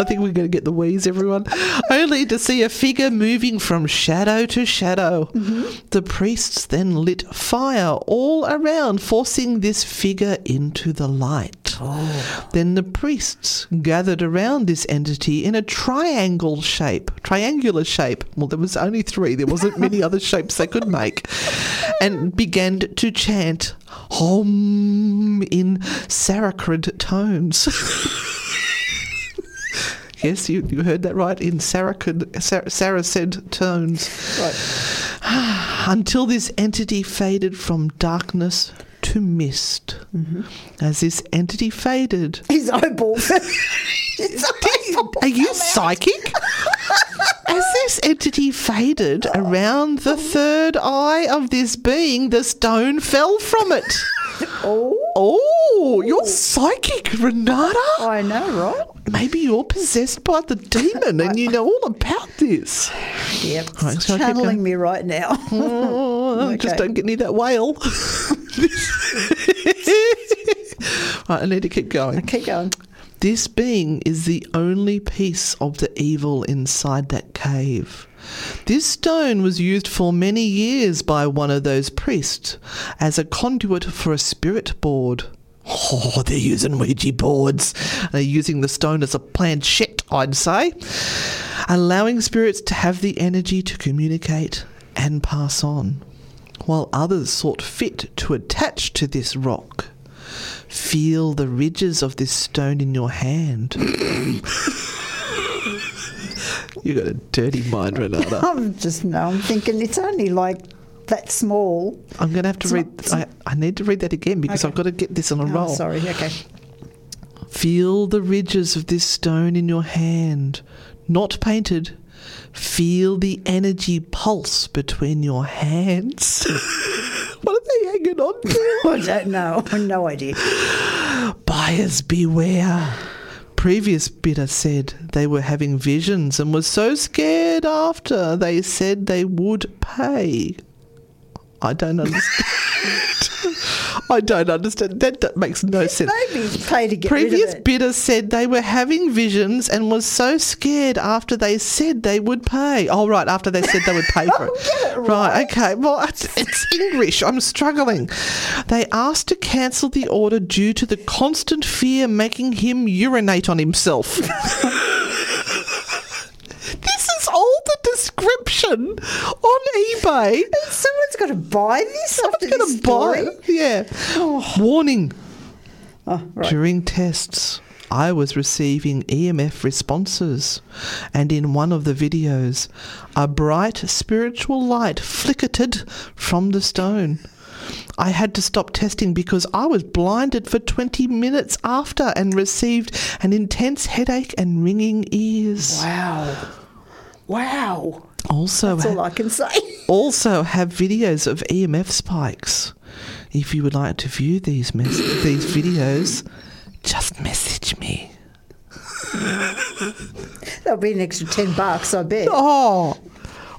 I think we're going to get the wheeze, everyone. Only to see a figure moving from shadow to shadow. Mm-hmm. The priests then lit fire all around, forcing this figure into the light. Oh. Then the priests gathered around this entity in a triangle shape, triangular shape. Well, there was only three. There wasn't many other shapes they could make, and began to chant "Hom" in sacred tones. Yes, you, you heard that right in Sarah Sar- Saracen tones. Until this entity faded from darkness to mist. Mm-hmm. As this entity faded, His eyeballs. His eyeballs are you psychic? As this entity faded around the oh. third eye of this being, the stone fell from it. Oh, Oh, you're psychic, Renata. I know, right? Maybe you're possessed by the demon and you know all about this. Yep. Right, It's I channeling me right now. Oh, Just don't get near that whale. right, I need to keep going. Keep going. This being is the only piece of the evil inside that cave. This stone was used for many years by one of those priests as a conduit for a spirit board. Oh, they're using Ouija boards. They're using the stone as a planchette, I'd say. Allowing spirits to have the energy to communicate and pass on, while others sought fit to attach to this rock. Feel the ridges of this stone in your hand. you got a dirty mind, Renata. I'm just no. I'm thinking it's only like that small. I'm going to have to It's read. not- I, I need to read that again because Okay. I've got to get this on a Oh, roll. sorry. Okay. Feel the ridges of this stone in your hand, not painted. Feel the energy pulse between your hands. what are they hanging on to? I don't know. No idea. Buyers beware. Previous bidder said they were having visions and was so scared after they said they would pay. I don't understand. I don't understand. That, that makes no sense. Maybe to get Previous rid of it. bidder said they were having visions and was so scared after they said they would pay. Oh, right, after they said they would pay for it. Oh, it right, right. okay. Well, it's, it's English. I'm struggling. They asked to cancel the order due to the constant fear making him urinate on himself. this is all description on eBay. Someone's got to buy this I'm this gonna buy it. Yeah. Oh. Warning. Oh, right. During tests, I was receiving EMF responses, and in one of the videos, a bright spiritual light flickered from the stone. I had to stop testing because I was blinded for 20 minutes after and received an intense headache and ringing ears. Wow. Wow. Also, That's all I can say. also have videos of EMF spikes. If you would like to view these mes- these videos, just message me. That'll be an extra 10 bucks, I bet. Oh,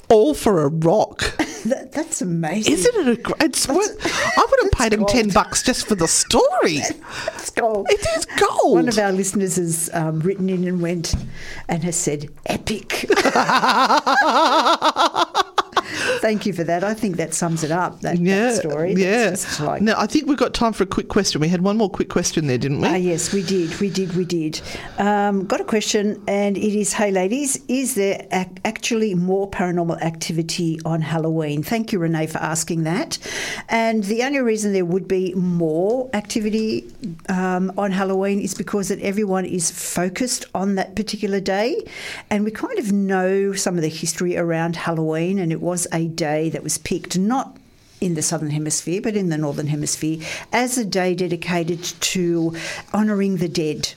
all for a rock. That, that's amazing. Isn't it a great? It's worth, I would have paid him gold. ten bucks just for the story. It's gold. It is gold. One of our listeners has um, written in and went and has said, epic. Thank you for that. I think that sums it up, that, that story. yeah. Like, now I think we've got time for a quick question. We had one more quick question there, didn't we? Ah, yes, we did, we did, we did. Um, got a question, and it is: Hey, ladies, is there ac- actually more paranormal activity on Halloween? Thank you, Renee, for asking that. And the only reason there would be more activity um, on Halloween is because that everyone is focused on that particular day, and we kind of know some of the history around Halloween, and it was a day that was picked not in the southern hemisphere, but in the northern hemisphere, as a day dedicated to honouring the dead.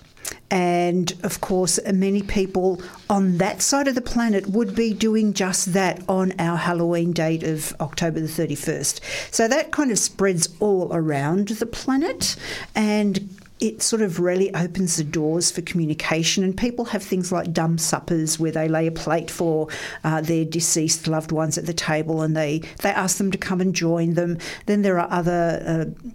And of course, many people on that side of the planet would be doing just that on our Halloween date of October the 31st. So that kind of spreads all around the planet and it sort of really opens the doors for communication. And people have things like dumb suppers where they lay a plate for uh, their deceased loved ones at the table and they, they ask them to come and join them. Then there are other. Uh,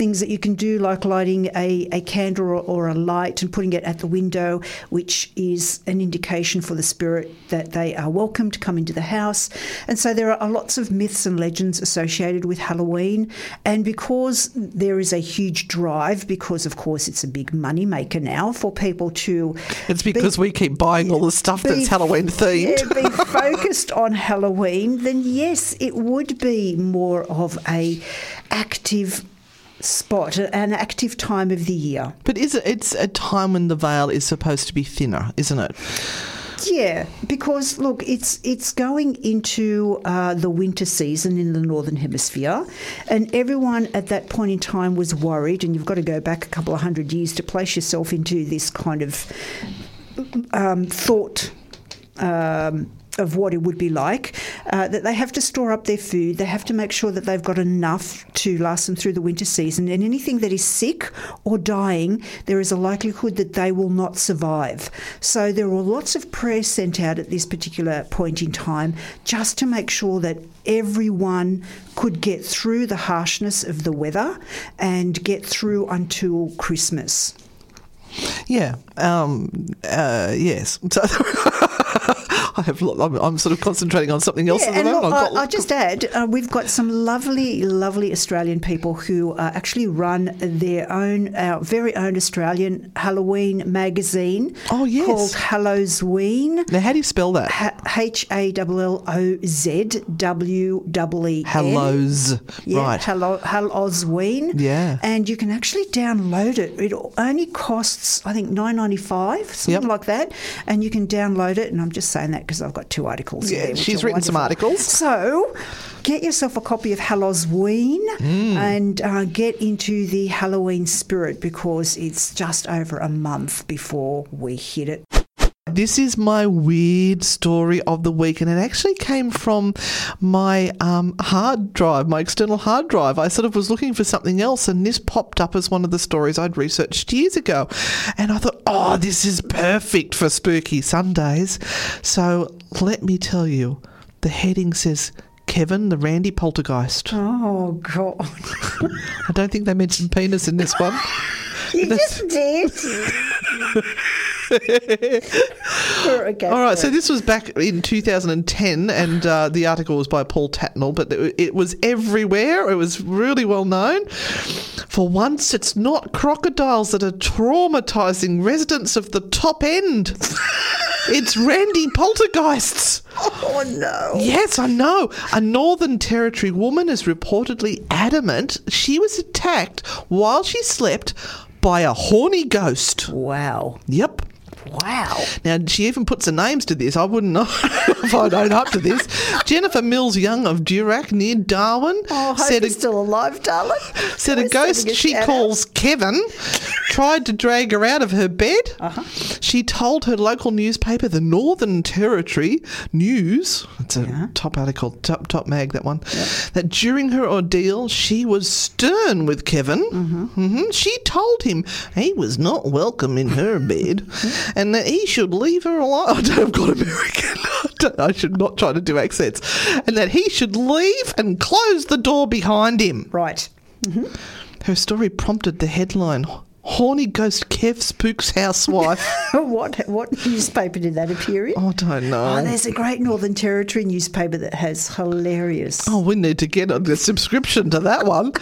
things that you can do, like lighting a, a candle or, or, a light and putting it at the window, which is an indication for the spirit that they are welcome to come into the house. And so there are lots of myths and legends associated with Halloween. And because there is a huge drive, because of course it's a big money maker now for people to. It's because be, we keep buying all the stuff be, that's Halloween themed. Yeah, be focused on Halloween, then yes, it would be more of a active spot, an active time of the year. But is it? It's a time when the veil is supposed to be thinner, isn't it? Yeah, because look, it's it's going into uh, the winter season in the northern hemisphere, and everyone at that point in time was worried. And you've got to go back a couple of hundred years to place yourself into this kind of um, thought. Um, of what it would be like, uh, that they have to store up their food, they have to make sure that they've got enough to last them through the winter season, and anything that is sick or dying, there is a likelihood that they will not survive. So there were lots of prayers sent out at this particular point in time just to make sure that everyone could get through the harshness of the weather and get through until Christmas. Yeah. Um, uh, yes. So I have. I'm, I'm, sort of concentrating on something else yeah, at the moment. Look, I'll just add, uh, we've got some lovely, lovely Australian people who uh, actually run their own, our very own Australian Halloween magazine. Oh yes, called Hallowzween. Now, how do you spell that? H A L L O Z W E E. Hallows. Yeah, right. Hello, Hallowzween. Yeah. And you can actually download it. It only costs, I think, nine ninety five, something yep. like that. And you can download it. And I'm just saying that because I've got two articles. Yeah, there, she's written wonderful. some articles. So get yourself a copy of Hallowzween mm. and uh, get into the Halloween spirit because it's just over a month before we hit it. This is my weird story of the week, and it actually came from my um, hard drive, my external hard drive. I sort of was looking for something else, and this popped up as one of the stories I'd researched years ago. And I thought, oh, this is perfect for Spooky Sundays. So let me tell you, the heading says Kevin, the Randy poltergeist. Oh, God. I don't think they mentioned penis in this one. you just did. okay, All right, so this was back in 2010, and uh, the article was by Paul Tatnall, but it, it, was everywhere. It was really well known. For once, it's not crocodiles that are traumatizing residents of the top end. it's Randy poltergeists. Oh no. Yes, I know. A Northern Territory woman is reportedly adamant she was attacked while she slept by a horny ghost. Wow. Yep. Wow. Now, she even puts her names to this. I wouldn't know if I'd own up to this. Jennifer Mills Young of Durack near Darwin. Oh, said a, still alive, darling. Said a ghost a she calls out. Kevin tried to drag her out of her bed. Uh-huh. She told her local newspaper, the Northern Territory News, it's a yeah. top article, top, top mag, that one, yeah. that during her ordeal, she was stern with Kevin. Mm-hmm. Mm-hmm. She told him he was not welcome in her bed and that he should leave her alone. I've got American. I should not try to do accents. And that he should leave and close the door behind him. Right. Mm-hmm. Her story prompted the headline Horny Ghost Kev spooks housewife. what what newspaper did that appear in? I don't know. Oh, there's a great Northern Territory newspaper that has hilarious. Oh, we need to get a subscription to that one.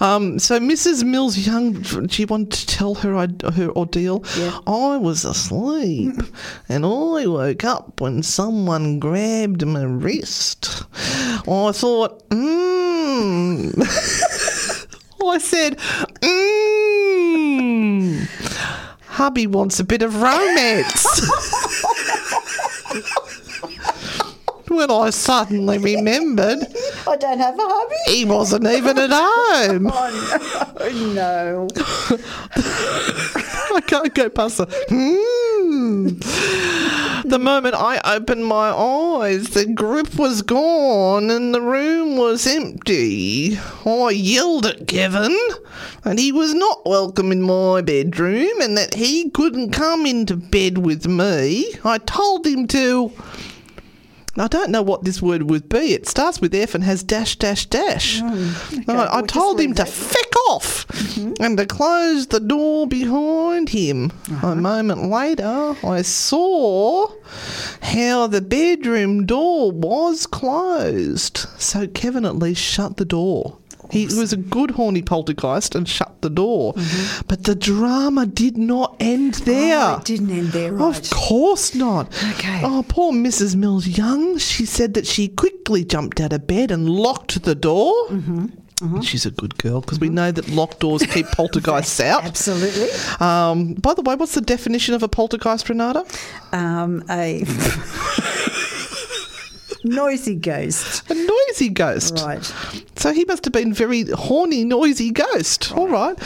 um, so Mrs. Mills Young, she wanted to tell her her ordeal. Yeah. I was asleep, and I woke up when someone grabbed my wrist. I thought, hmm. I said, mmm, hubby wants a bit of romance. when I suddenly remembered I don't have a hubby. He wasn't even at home. Oh no. I can't go past the. Hmm. The moment I opened my eyes, the grip was gone and the room was empty. I yelled at Kevin that he was not welcome in my bedroom and that he couldn't come into bed with me. I told him to. I don't know what this word would be. It starts with F and has dash, dash, dash. I, I told him to feck off and to close the door behind him. A moment later, I saw how the bedroom door was closed. So Kevin at least shut the door. He was a good horny poltergeist and shut the door. But the drama did not end there. Oh, it didn't end there, right? Of course not. Okay. Oh, poor Mrs. Mills Young. She said that she quickly jumped out of bed and locked the door. Mm-hmm. She's a good girl because we know that locked doors keep poltergeists out. Absolutely. Um, by the way, what's the definition of a poltergeist, Renata? Um, a noisy ghost. A noisy ghost. Right. So he must have been very horny, noisy ghost. All right.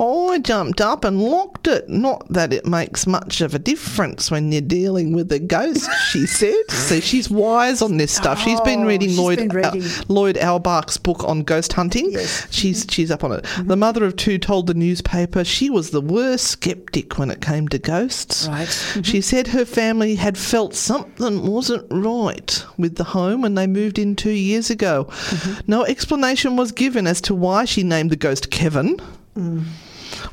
I jumped up and locked it. Not that it makes much of a difference when you're dealing with a ghost, she said. So she's wise on this stuff. she's been Oh, reading she's Loyd been reading. Loyd Auerbach's book on ghost hunting. Yes. Mm-hmm. She's she's up on it. The mother of two told the newspaper she was the worst skeptic when it came to ghosts. Right. She said her family had felt something wasn't right with the home when they moved in two years ago. Mm-hmm. No explanation was given as to why she named the ghost Kevin mm.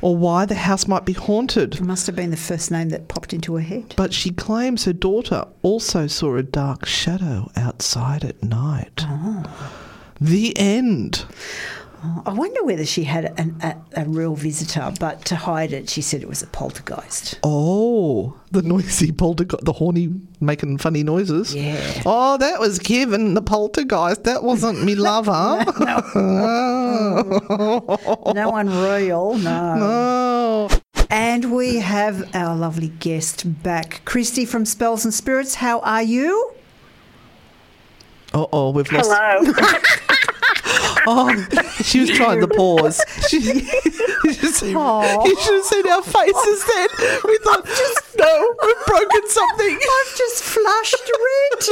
or why the house might be haunted. It must have been the first name that popped into her head. But she claims her daughter also saw a dark shadow outside at night. Ah. The end. I wonder whether she had an, a, a real visitor, but to hide it, she said it was a poltergeist. Oh, the noisy poltergeist, the horny making funny noises. Yeah. Oh, that was Kevin, the poltergeist. That wasn't me lover. No no one real, no. Oh. And we have our lovely guest back, Kristy from Spells and Spirits. How are you? Uh oh, we've lost. Hello. Oh, she was trying the pause. She, you, just, you should have seen our faces then. We thought, just, no, we've broken something. I've just flushed red.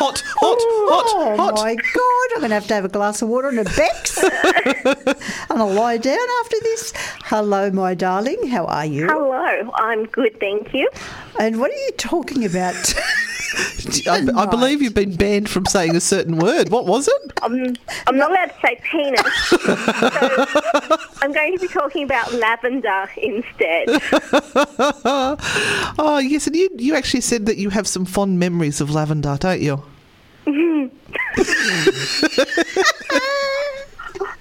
Hot, hot, hot, hot. oh hot. my God, I'm going to have to have a glass of water and a Bex. and I'll lie down after this. Hello, my darling. How are you? Hello. I'm good, thank you. And what are you talking about? I, I believe you've been banned from saying a certain word. What was it? I'm, I'm not allowed to say penis, so I'm going to be talking about lavender instead. Oh, yes, and you, you actually said that you have some fond memories of lavender, don't you?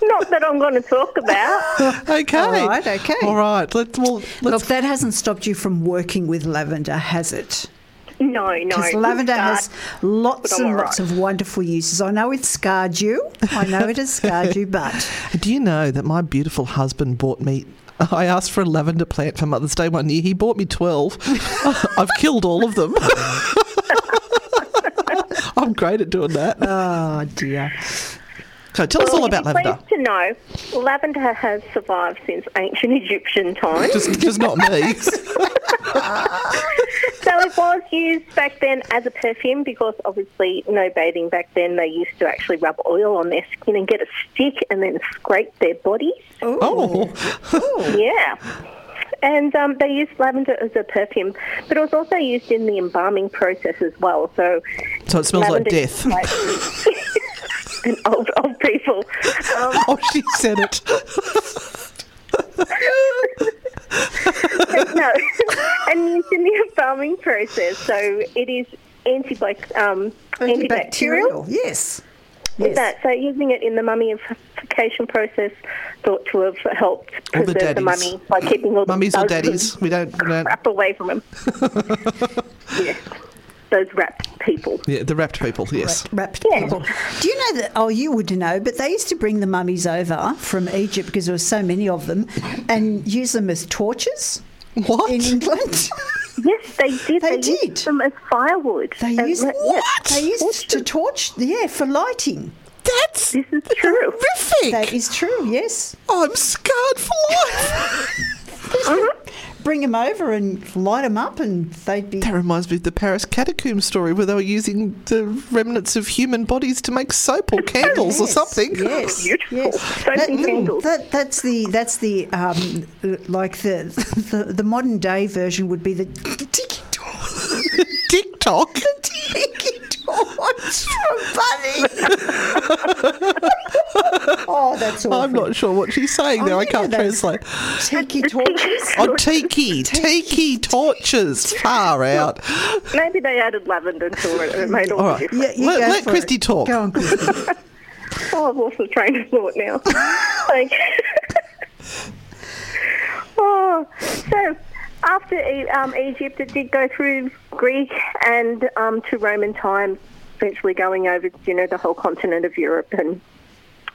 Not that I'm going to talk about. Okay. All right, okay. All right. Let's, well, let's Look, that hasn't stopped you from working with lavender, has it? No, no. Because lavender God. has lots and lots right. of wonderful uses. I know it's scarred you. I know it has scarred you, but Do you know that my beautiful husband bought me? I asked for a lavender plant for Mother's Day one year. He bought me 12. I've killed all of them. I'm great at doing that. oh dear. So tell us all about you'd be lavender. pleased to know, lavender has survived since ancient Egyptian times. Just, just not me. So it was used back then as a perfume because obviously no bathing back then. They used to actually rub oil on their skin and get a stick and then scrape their bodies. Oh, Yeah. And um, they used lavender as a perfume, but it was also used in the embalming process as well. So, so it smells like death. is like- and old old people. Um, Oh, she said it. no, in the embalming process. So it is antibac- um, antibacterial. Yes. Yes. that, so using it in the mummification process thought to have helped All the preserve the, mummy by keeping all the Mummies or daddies? We don't. We don't away from him. yes, those wrapped people. yeah, the wrapped people. Yes. Wrapped Yeah. people. Do you know that? Oh, you would know, but they used to bring the mummies over from Egypt because there were so many of them, and use them as torches What? in England. Yes, they did. They They, did. used them as firewood. They And used let- yes, They used to torch, yeah, for lighting. That's This is true. horrific. That is true. Yes. I'm scarred for life. Uh-huh. Bring them over and light them up, and they'd be. That reminds me of the Paris catacomb story where they were using the remnants of human bodies to make soap or candles or something. Yes, Beautiful. yes. Soap That- and candles. that- that's the that's the um, like the, the the modern day version would be the tiki torch. TikTok. tiki torch from Bunny. oh, that's awful. I'm not sure what she's saying there. Oh, I can't translate. Tiki torches. Oh, tiki, tiki torches. Far out. Maybe they added lavender to it and it made all, All the right. Yeah, you Let- let Kristy it. talk. Go on, Kristy. Oh, I've lost the train of thought now. like, oh, so after um, Egypt, it did go through Greek and um, to Roman times, eventually going over, you know, the whole continent of Europe and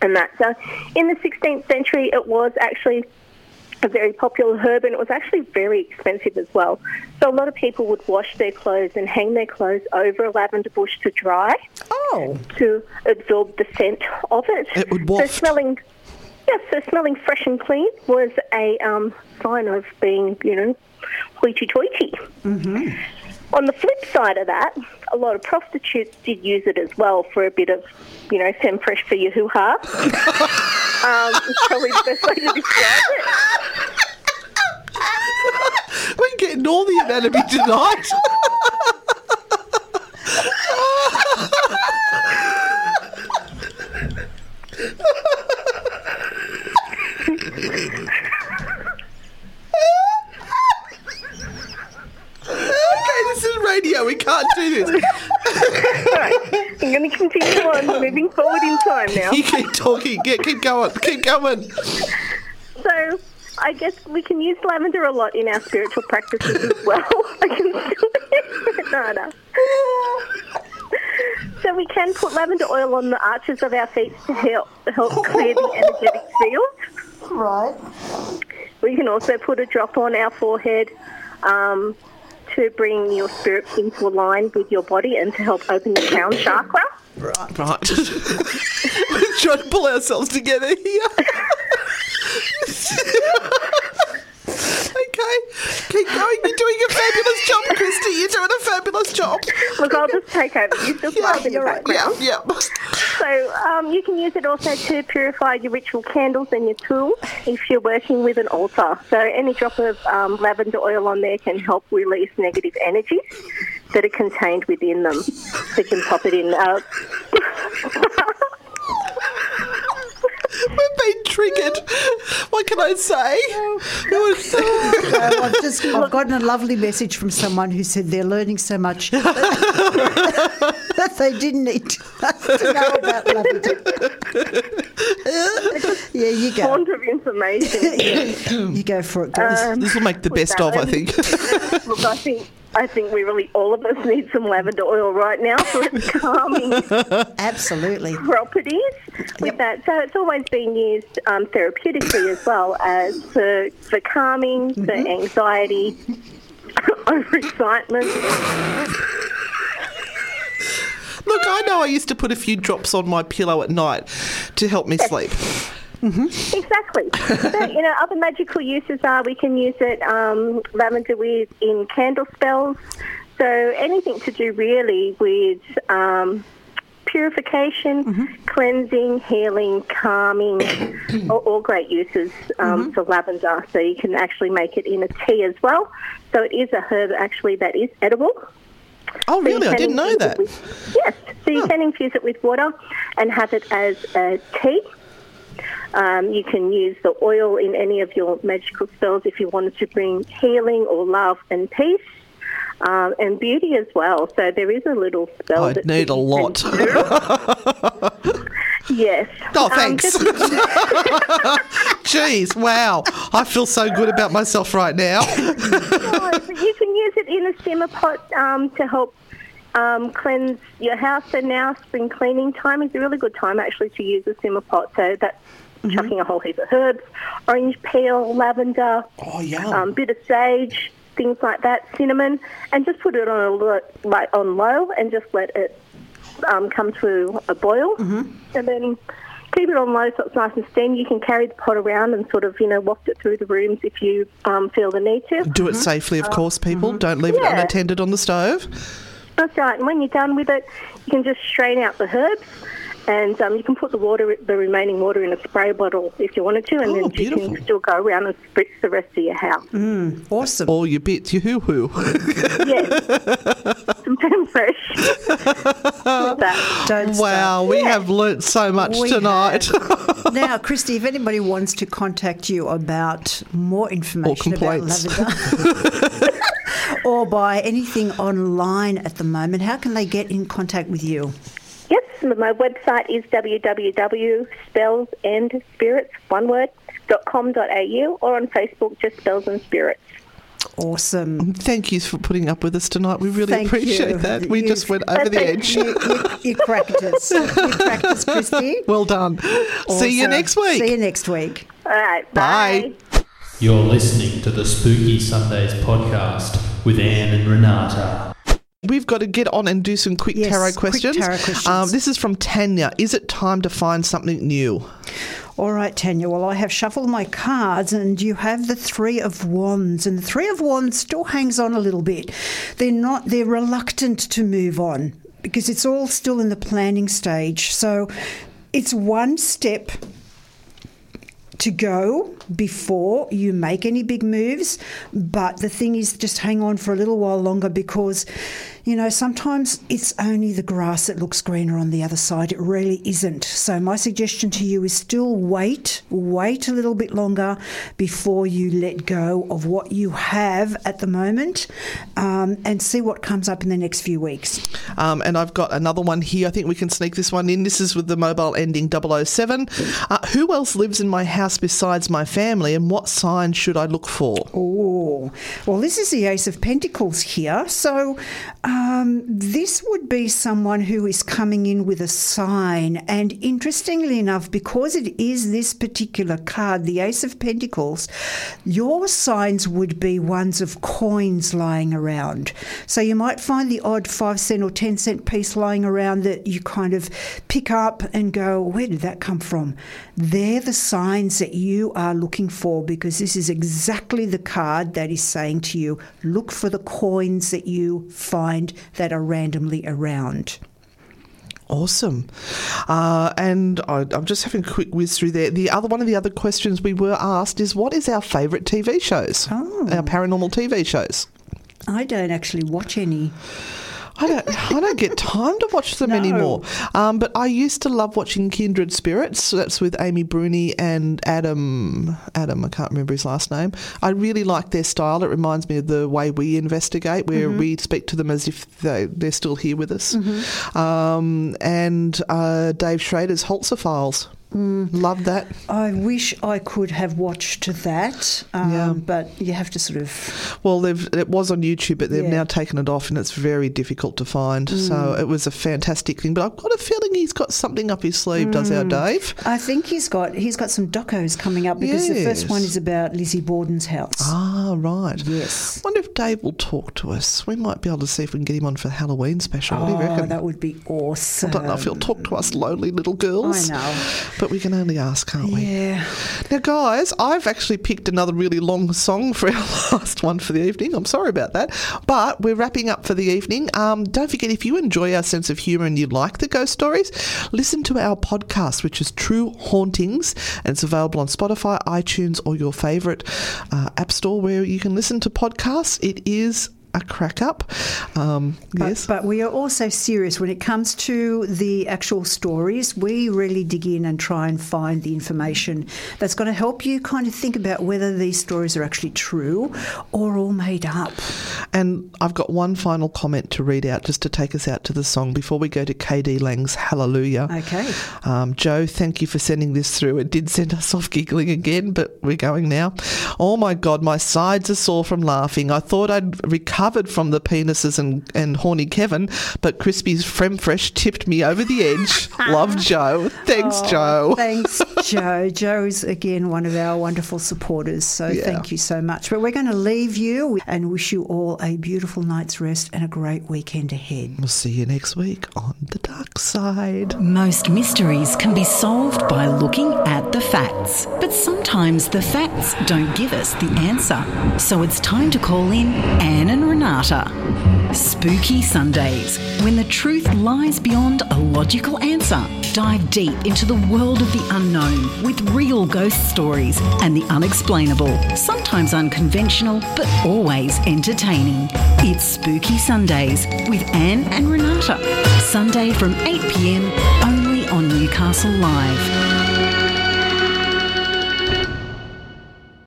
and that. So, in the 16th century, it was actually a very popular herb and it was actually very expensive as well. So a lot of people would wash their clothes and hang their clothes over a lavender bush to dry Oh, to absorb the scent of it. It would So smelling, yes, so smelling fresh and clean was a um, sign of being, you know, hoity-toity. Mm-hmm. On the flip side of that, a lot of prostitutes did use it as well for a bit of, you know, femme fresh for your hoo-ha. um, it's probably the best way to describe it. We're getting all the anatomy tonight. okay, this is radio. We can't do this. All right, I'm going to continue on, moving forward in time now. You keep talking. Yeah, keep going. Keep going. So I guess we can use lavender a lot in our spiritual practices as well. I can still no, no. So we can put lavender oil on the arches of our feet to help help clear the energetic field. right. We can also put a drop on our forehead um, to bring your spirit into a line with your body and to help open the crown chakra. Right. Right. We're trying to pull ourselves together here. okay, keep going. You're doing a fabulous job, Kristy. You're doing a fabulous job. Look, I'll just take over. You still Yeah, smile in the right. background. Yeah, yeah. So um, you can use it also to purify your ritual candles and your tools if you're working with an altar. So any drop of um, lavender oil on there can help release negative energies that are contained within them. So you can pop it in. Uh, We've been triggered. What can I say? Uh, I've just I've gotten a lovely message from someone who said they're learning so much that they didn't need to know about lavender. yeah, you go. font of information. You go for it, girls. Um, this will make the best of, I think. Look, I think I think we really all of us need some lavender oil right now for its calming Absolutely. properties with that. So it's always been used um, therapeutically as well as for, for calming, for anxiety, overexcitement. Look, I know I used to put a few drops on my pillow at night to help me sleep. Exactly. so, you know, other magical uses are we can use it, um, lavender with in candle spells. So anything to do really with um, purification, cleansing, healing, calming, all, all great uses um, for lavender. So you can actually make it in a tea as well. So it is a herb actually that is edible. Oh, So really? I didn't know that. with- yes. So you can infuse it with water and have it as a tea. Um, you can use the oil in any of your magical spells if you wanted to bring healing or love and peace. Um, and beauty as well. So there is a little spell. I'd need a lot. yes. Oh, Um, thanks. just- Jeez, wow. I feel so good about myself right now. Oh, you can use it in a simmer pot um, to help um, cleanse your house. So now spring cleaning time is a really good time actually to use a simmer pot. So that's chucking a whole heap of herbs, orange peel, lavender, Oh, yum. um, bit of sage, things like that, cinnamon, and just put it on a lo- like on low and just let it um, come to a boil, and then keep it on low so it's nice and steamy. You can carry the pot around and sort of, you know, waft it through the rooms if you um, feel the need to. Do it safely, of course, people. Don't leave it unattended on the stove. That's right. And when you're done with it, you can just strain out the herbs. And um, you can put the water, the remaining water, in a spray bottle if you wanted to, and Oh, then you can still go around and spritz the rest of your house. Awesome. All your bits, your hoo hoo. yes, some creme fresh. Don't stop. wow, we have learnt so much We tonight. now, Kristy, if anybody wants to contact you about more information about complaints. lavender or buy anything online at the moment, how can they get in contact with you? Yes, my website is www.spellsandspirits, one word, .com.au or on Facebook, just Spells and Spirits. Awesome. Thank you for putting up with us tonight. We really Thank appreciate you. that. We just You've- went over the edge. You, you, you cracked us. You cracked us, Kristy. Well done. See you next week. See you next week. All right, Bye. bye. You're listening to the Spooky Sundays podcast with Anne and Renata. We've got to get on and do some quick Yes, tarot quick questions. tarot questions. Um, this is from Tanya. Is it time to find something new? All right, Tanya. Well, I have shuffled my cards, and you have the Three of Wands, and the Three of Wands still hangs on a little bit. They're not. They're reluctant to move on because it's all still in the planning stage. So, it's one step to go before you make any big moves. But the thing is, just hang on for a little while longer because, you know, sometimes it's only the grass that looks greener on the other side. It really isn't. So, my suggestion to you is still wait, wait a little bit longer before you let go of what you have at the moment um, and see what comes up in the next few weeks. Um, and I've got another one here. I think we can sneak this one in. This is with the mobile ending 007. Uh, who else lives in my house besides my and what sign should I look for? Oh, well, this is the Ace of Pentacles here. So, um, this would be someone who is coming in with a sign. And interestingly enough, because it is this particular card, the Ace of Pentacles, your signs would be ones of coins lying around. So, you might find the odd five cent or ten cent piece lying around that you kind of pick up and go, where did that come from? They're the signs that you are looking for because this is exactly the card that is saying to you, look for the coins that you find that are randomly around. Awesome. Uh, and I, I'm just having a quick whiz through there. The other one of the other questions we were asked is what is our favourite TV shows? Oh. Our paranormal TV shows. I don't actually watch any. I don't, I don't get time to watch them No. anymore. Um, but I used to love watching Kindred Spirits. So that's with Amy Bruni and Adam. Adam, I can't remember his last name. I really like their style. It reminds me of the way we investigate, where Mm-hmm. we speak to them as if they, they're still here with us. Um, and uh, Dave Schrader's Holzer Files. Mm. Love that. I wish I could have watched that, um, Yeah. but you have to sort of. Well, they've, it was on YouTube, but they've Yeah. now taken it off, and it's very difficult to find. So Mm. it was a fantastic thing. But I've got a feeling he's got something up his sleeve. Does Mm. our Dave? I think he's got he's got some docos coming up because the first one is about Lizzie Borden's house. Ah, right. Yes. wonder if Dave will talk to us. We might be able to see if we can get him on for the Halloween special. What do you Oh, reckon? that would be awesome. I don't know if he'll talk to us lonely little girls. I know. But we can only ask, can't we? Yeah. Now, guys, I've actually picked another really long song for our last one for the evening. I'm sorry about that. But we're wrapping up for the evening. Um, don't forget, if you enjoy our sense of humour and you like the ghost stories, listen to our podcast, which is True Hauntings. And it's available on Spotify, iTunes, or your favourite uh, app store where you can listen to podcasts. It is a crack up. Um, But, yes. but we are also serious when it comes to the actual stories. We really dig in and try and find the information that's going to help you kind of think about whether these stories are actually true or all made up. And I've got one final comment to read out just to take us out to the song before we go to KD Lang's Hallelujah. Okay. Um, Joe, thank you for sending this through. It did send us off giggling again, but we're going now. Oh my God, my sides are sore from laughing. I thought I'd recovered from the penises and, and horny Kevin, but Crispy's Frem Fresh tipped me over the edge. Love Joe. Thanks, oh, Joe. Thanks, Joe. Joe's again one of our wonderful supporters, so Yeah. thank you so much. But we're going to leave you and wish you all a beautiful night's rest and a great weekend ahead. We'll see you next week on The Dark dark side. Most mysteries can be solved by looking at the facts. But sometimes the facts don't give us the answer. So it's time to call in Anne and Renata. Spooky Sundays, when the truth lies beyond a logical answer. Dive deep into the world of the unknown with real ghost stories and the unexplainable. Sometimes unconventional, but always entertaining. It's Spooky Sundays with Anne and Renata. Sunday from 8 pm only on Newcastle Live.